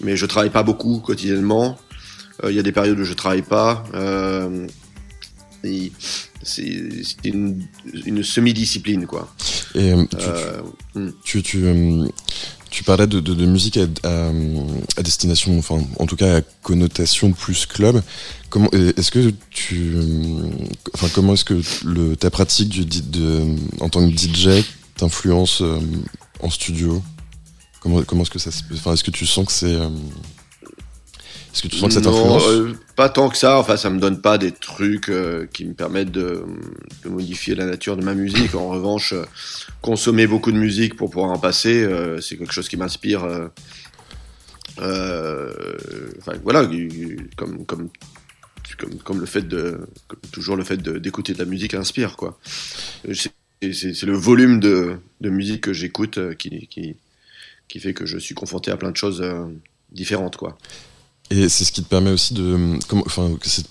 mais je travaille pas beaucoup quotidiennement. Il y a des périodes où je travaille pas. C'est une, une semi-discipline quoi. Et tu, hmm. tu, tu, euh, tu parlais de, musique à, destination, enfin en tout cas à connotation plus club. Comment et est-ce que tu, euh, enfin comment est-ce que ta pratique en tant que DJ t'influence euh, en studio? Comment, comment est-ce que ça enfin est-ce que tu sens que c'est, euh, est-ce que tu sens que ça Non, t'influence euh, Pas tant que ça. Enfin, ça me donne pas des trucs euh, qui me permettent de, de modifier la nature de ma musique. En revanche, euh, consommer beaucoup de musique pour pouvoir en passer, c'est quelque chose qui m'inspire. enfin, voilà, comme comme comme, comme le fait de comme toujours le fait d'écouter de la musique inspire quoi. C'est le volume de, de musique que j'écoute qui, qui qui fait que je suis confronté à plein de choses différentes quoi. Et c'est ce qui te permet aussi de, comment, enfin, c'est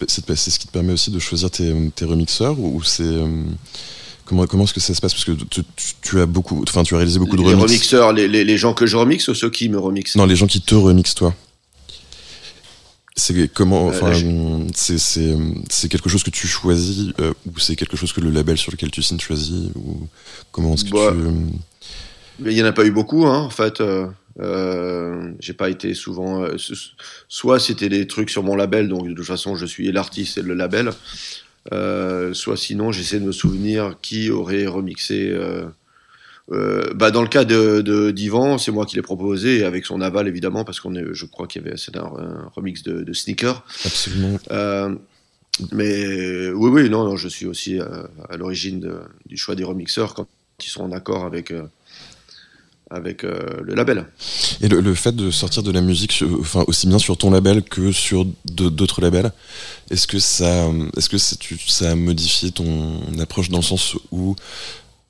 ce qui te permet aussi de choisir tes, tes remixeurs ou, ou c'est euh, comment comment est-ce que ça se passe? Parce que tu, tu- tu as beaucoup, enfin, tu as réalisé beaucoup de les remixes. remixeurs, les, les, les gens que je remixe ou ceux qui me remixent? Non, les gens qui te remixent toi. C'est comment, Euh, enfin, je- c'est c'est c'est quelque chose que tu choisis euh, ou c'est quelque chose que le label sur lequel tu signes choisit ou comment est-ce que Bah, tu euh, Mais il n'y en a pas eu beaucoup, hein, en fait. Euh, j'ai pas été souvent. euh, so- soit c'était des trucs sur mon label, donc de toute façon je suis l'artiste et le label. Euh, soit sinon j'essaie de me souvenir qui aurait remixé. Euh, bah dans le cas de d'Ivan, c'est moi qui l'ai proposé avec son aval évidemment parce qu'on est, je crois qu'il y avait c'est un, un remix de, de Sneaker. absolument mais oui, oui, non, non, je suis aussi euh, à l'origine du choix des remixeurs quand ils sont en accord avec, avec euh, le label. Et le, le fait de sortir de la musique, sur- enfin aussi bien sur ton label que sur d'autres labels, est-ce que ça, est-ce que ça, tu- ça a modifié ton approche dans le sens où,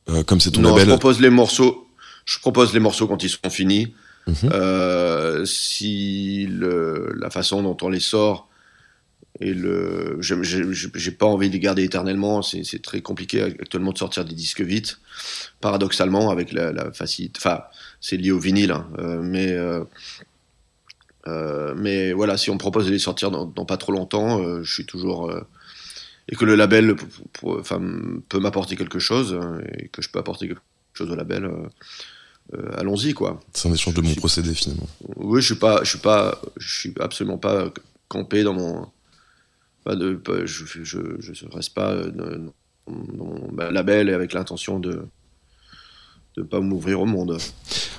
euh, comme c'est ton non, je label, propose les morceaux. Je propose les morceaux quand ils sont finis. Mhm. Euh, si le, la façon dont on les sort et le, j'ai pas envie de les garder éternellement. C'est très compliqué actuellement de sortir des disques vite. Paradoxalement, avec la, la facilité. Enfin, c'est lié au vinyle, hein, euh, mais. euh, euh, mais voilà, si on me propose de les sortir dans, dans pas trop longtemps, euh, je suis toujours et que le label enfin, peut m'apporter quelque chose euh, et que je peux apporter quelque chose au label, euh, allons-y quoi. c'est un échange de mon procédé finalement. Oui, je suis pas, je suis pas, je suis absolument pas campé dans mon, pas de, pas- je, je, je reste pas euh, dans mon label et avec l'intention de de pas m'ouvrir au monde.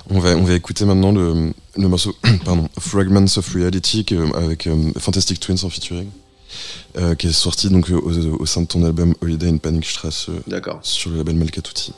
On va, on va écouter maintenant le, le morceau, pardon, Fragments of Reality avec euh, Fantastic Twins en featuring, euh, qui est sorti donc au, au sein de ton album Holiday in Panikstrasse euh, D'accord. sur le label Malkatuti.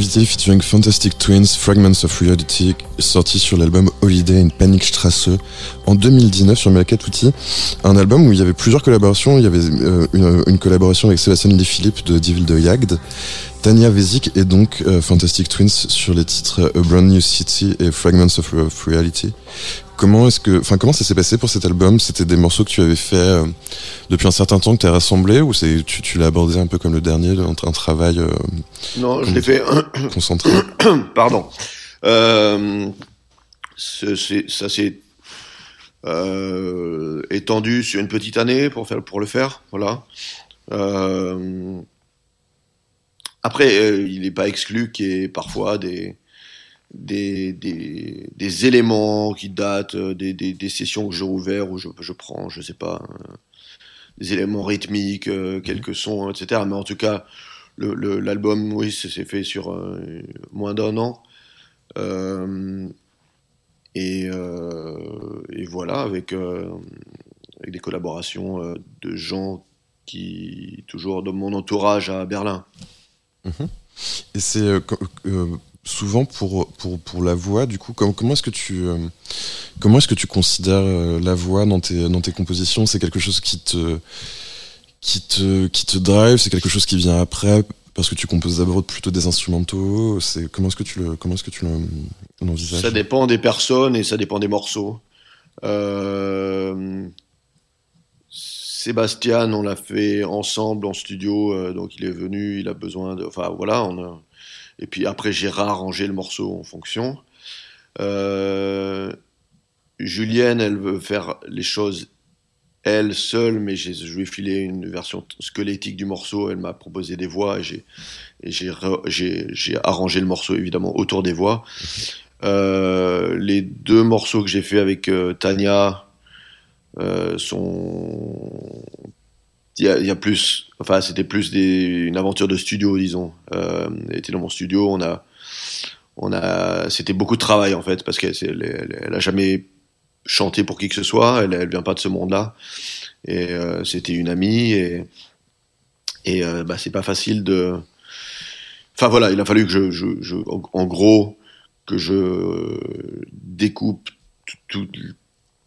Featuring Fantastic Twins, Fragments of Reality, sorti sur l'album Holiday in Panikstrasse en 2019 sur Outil. Un album où il y avait plusieurs collaborations. Il y avait euh, une, une, collaboration avec Sébastien Lee Philippe de Devil de Yagd, Tania Vezik et donc euh, Fantastic Twins sur les titres A Brand New City et Fragments of, Reality. Comment est-ce que, enfin, comment ça s'est passé pour cet album? C'était des morceaux que tu avais fait euh, depuis un certain temps que tu as rassemblé ou c'est tu, tu l'as abordé un peu comme le dernier, un, un travail euh, Non, je l'ai fait concentré? Pardon. Euh, ça s'est étendu sur une petite année pour faire pour le faire, voilà. Après, il n'est pas exclu qu'il y ait parfois des des, des, des, éléments qui datent euh, des, sessions que j'ai ouvertes ou je, je prends, je sais pas, euh, des éléments rythmiques, euh, quelques sons, etc. Mais en tout cas, l'album, le, oui, c'est fait sur moins d'un an. Et, et, voilà, avec, avec des collaborations de gens qui, toujours dans mon entourage à Berlin. Mhm. Et c'est souvent pour, pour, pour la voix, du coup, comment, comment est-ce que tu euh, est-ce que tu considères euh, la voix dans tes, dans tes compositions? C'est quelque chose qui te qui te qui te drive? C'est quelque chose qui vient après? Parce que tu composes d'abord plutôt des instrumentaux? Comment est-ce que tu comment est-ce que tu l'envisages Ça dépend des personnes et ça dépend des morceaux. Euh... Sébastien, on l'a fait ensemble en studio, euh, donc il est venu, il a besoin de, enfin voilà, et puis après, j'ai réarrangé le morceau en fonction. Euh, Julienne, elle veut faire les choses elle seule, mais je lui ai filé une version squelettique du morceau. Elle m'a proposé des voix et j'ai arrangé le morceau évidemment autour des voix. Euh, les deux morceaux que j'ai fait avec Tania sont il y, a, plus, enfin c'était plus des, une aventure de studio, disons. Euh, était dans mon studio, on a, on a, c'était beaucoup de travail en fait parce qu'elle elle, elle, a jamais chanté pour qui que ce soit, elle, elle vient pas de ce monde-là et euh, c'était une amie et et euh, bah c'est pas facile de, enfin voilà, il a fallu que je, je, je en gros que je découpe tout,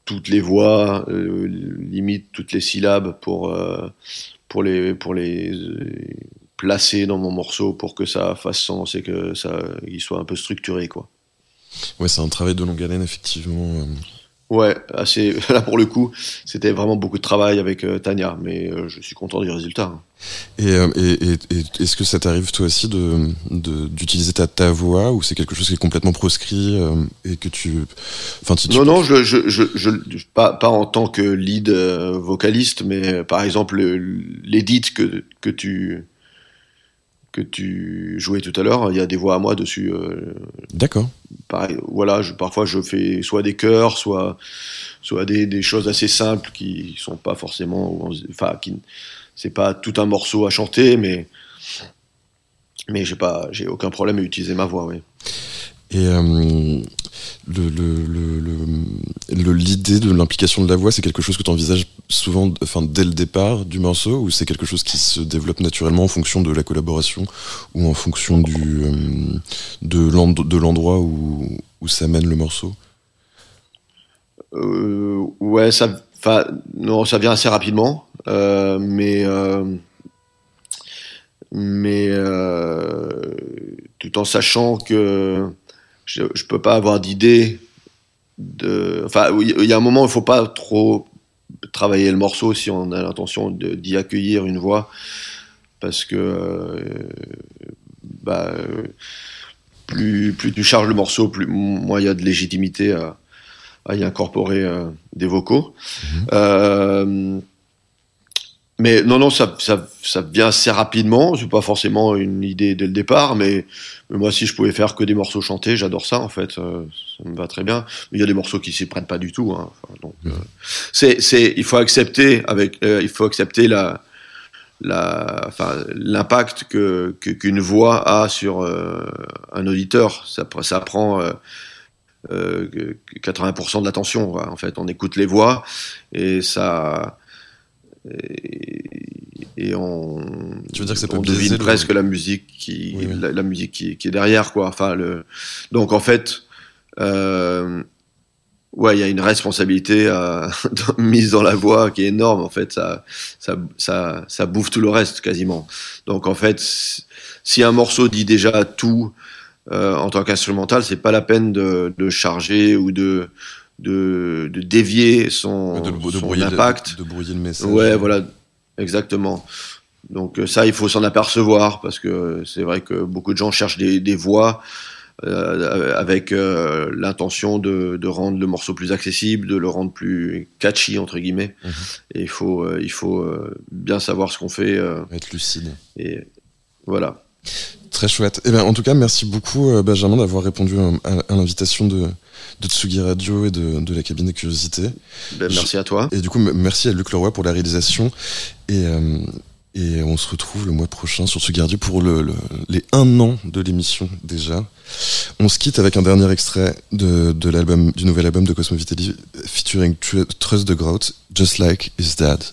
toutes les voix, euh, limite toutes les syllabes pour, euh, pour les, pour les euh, placer dans mon morceau pour que ça fasse sens et que ça il soit un peu structuré quoi. Ouais, c'est un travail de longue haleine effectivement. Ouais, assez. Là pour le coup, c'était vraiment beaucoup de travail avec euh, Tania, mais euh, je suis content du résultat. Hein. Euh, et, et, et est-ce que ça t'arrive toi aussi de d'utiliser ta, ta voix ou c'est quelque chose qui est complètement proscrit et que tu, enfin tu, non non, je, je, je, je, pas pas en tant que lead vocaliste, mais par exemple l'édit que que tu que tu jouais tout à l'heure, il y a des voix à moi dessus. Euh, D'accord. Pareil, voilà, je, parfois je fais soit des chœurs, soit, soit des, des choses assez simples qui sont pas forcément, enfin, qui, c'est pas tout un morceau à chanter, mais, mais j'ai pas, j'ai aucun problème à utiliser ma voix, oui. Et euh, le, l'idée de l'implication de la voix, c'est quelque chose que tu envisages souvent enfin, dès le départ du morceau ou c'est quelque chose qui se développe naturellement en fonction de la collaboration ou en fonction du, euh, de l'endroit où, où ça mène le morceau? Euh, Ouais, ça, non, ça vient assez rapidement, euh, mais, mais tout en sachant que je, je peux pas avoir d'idée de. Enfin, il y a un moment où il faut pas trop travailler le morceau si on a l'intention d'y accueillir une voix, parce que euh, bah, plus, plus tu charges le morceau, plus moins il y a de légitimité à, à y incorporer euh, des vocaux. Mmh. Euh, mais non, non, ça, ça, ça vient assez rapidement. C'est pas forcément une idée dès le départ, mais, moi, si je pouvais faire que des morceaux chantés, j'adore ça en fait. Euh, ça me va très bien. Mais il y a des morceaux qui s'y prennent pas du tout. Hein. Donc, euh, c'est, c'est, il faut accepter avec, euh, il faut accepter la, la, enfin, l'impact que, qu'une voix a sur un auditeur. Ça, ça prend. 80% de l'attention. En fait, on écoute les voix et ça, et, et on, Tu veux dire que ça peut on devine le- presque la musique qui, Oui, oui. La, la musique qui, qui est derrière, quoi. Enfin, le, donc en fait, euh, ouais, il y a une responsabilité euh, mise dans la voix qui est énorme. En fait, ça, ça, ça, ça bouffe tout le reste quasiment. Donc en fait, si un morceau dit déjà tout euh, en tant qu'instrumental, c'est pas la peine de, de charger ou de de, de dévier son, de, de son brouiller le- impact. de brouiller le message. Ouais, voilà, exactement. Donc euh, ça, il faut s'en apercevoir parce que c'est vrai que beaucoup de gens cherchent des, des voix euh, avec euh, l'intention de, de rendre le morceau plus accessible, de le rendre plus catchy entre guillemets. Mhm. Et il faut, euh, il faut bien savoir ce qu'on fait Être lucide. et voilà. Très chouette. Eh ben, en tout cas, merci beaucoup, Benjamin, d'avoir répondu à, à l'invitation de, de Tsugi Radio et de, de la cabine de curiosité. Ben, merci à toi. Et du coup, merci à Luc Leroy pour la réalisation. Et, euh, et on se retrouve le mois prochain sur Tsugi Radio pour le, le- les un an de l'émission déjà. On se quitte avec un dernier extrait de, de l'album, du nouvel album de Cosmo Vitelli featuring Tr- Trust the Grout, Just Like His Dad.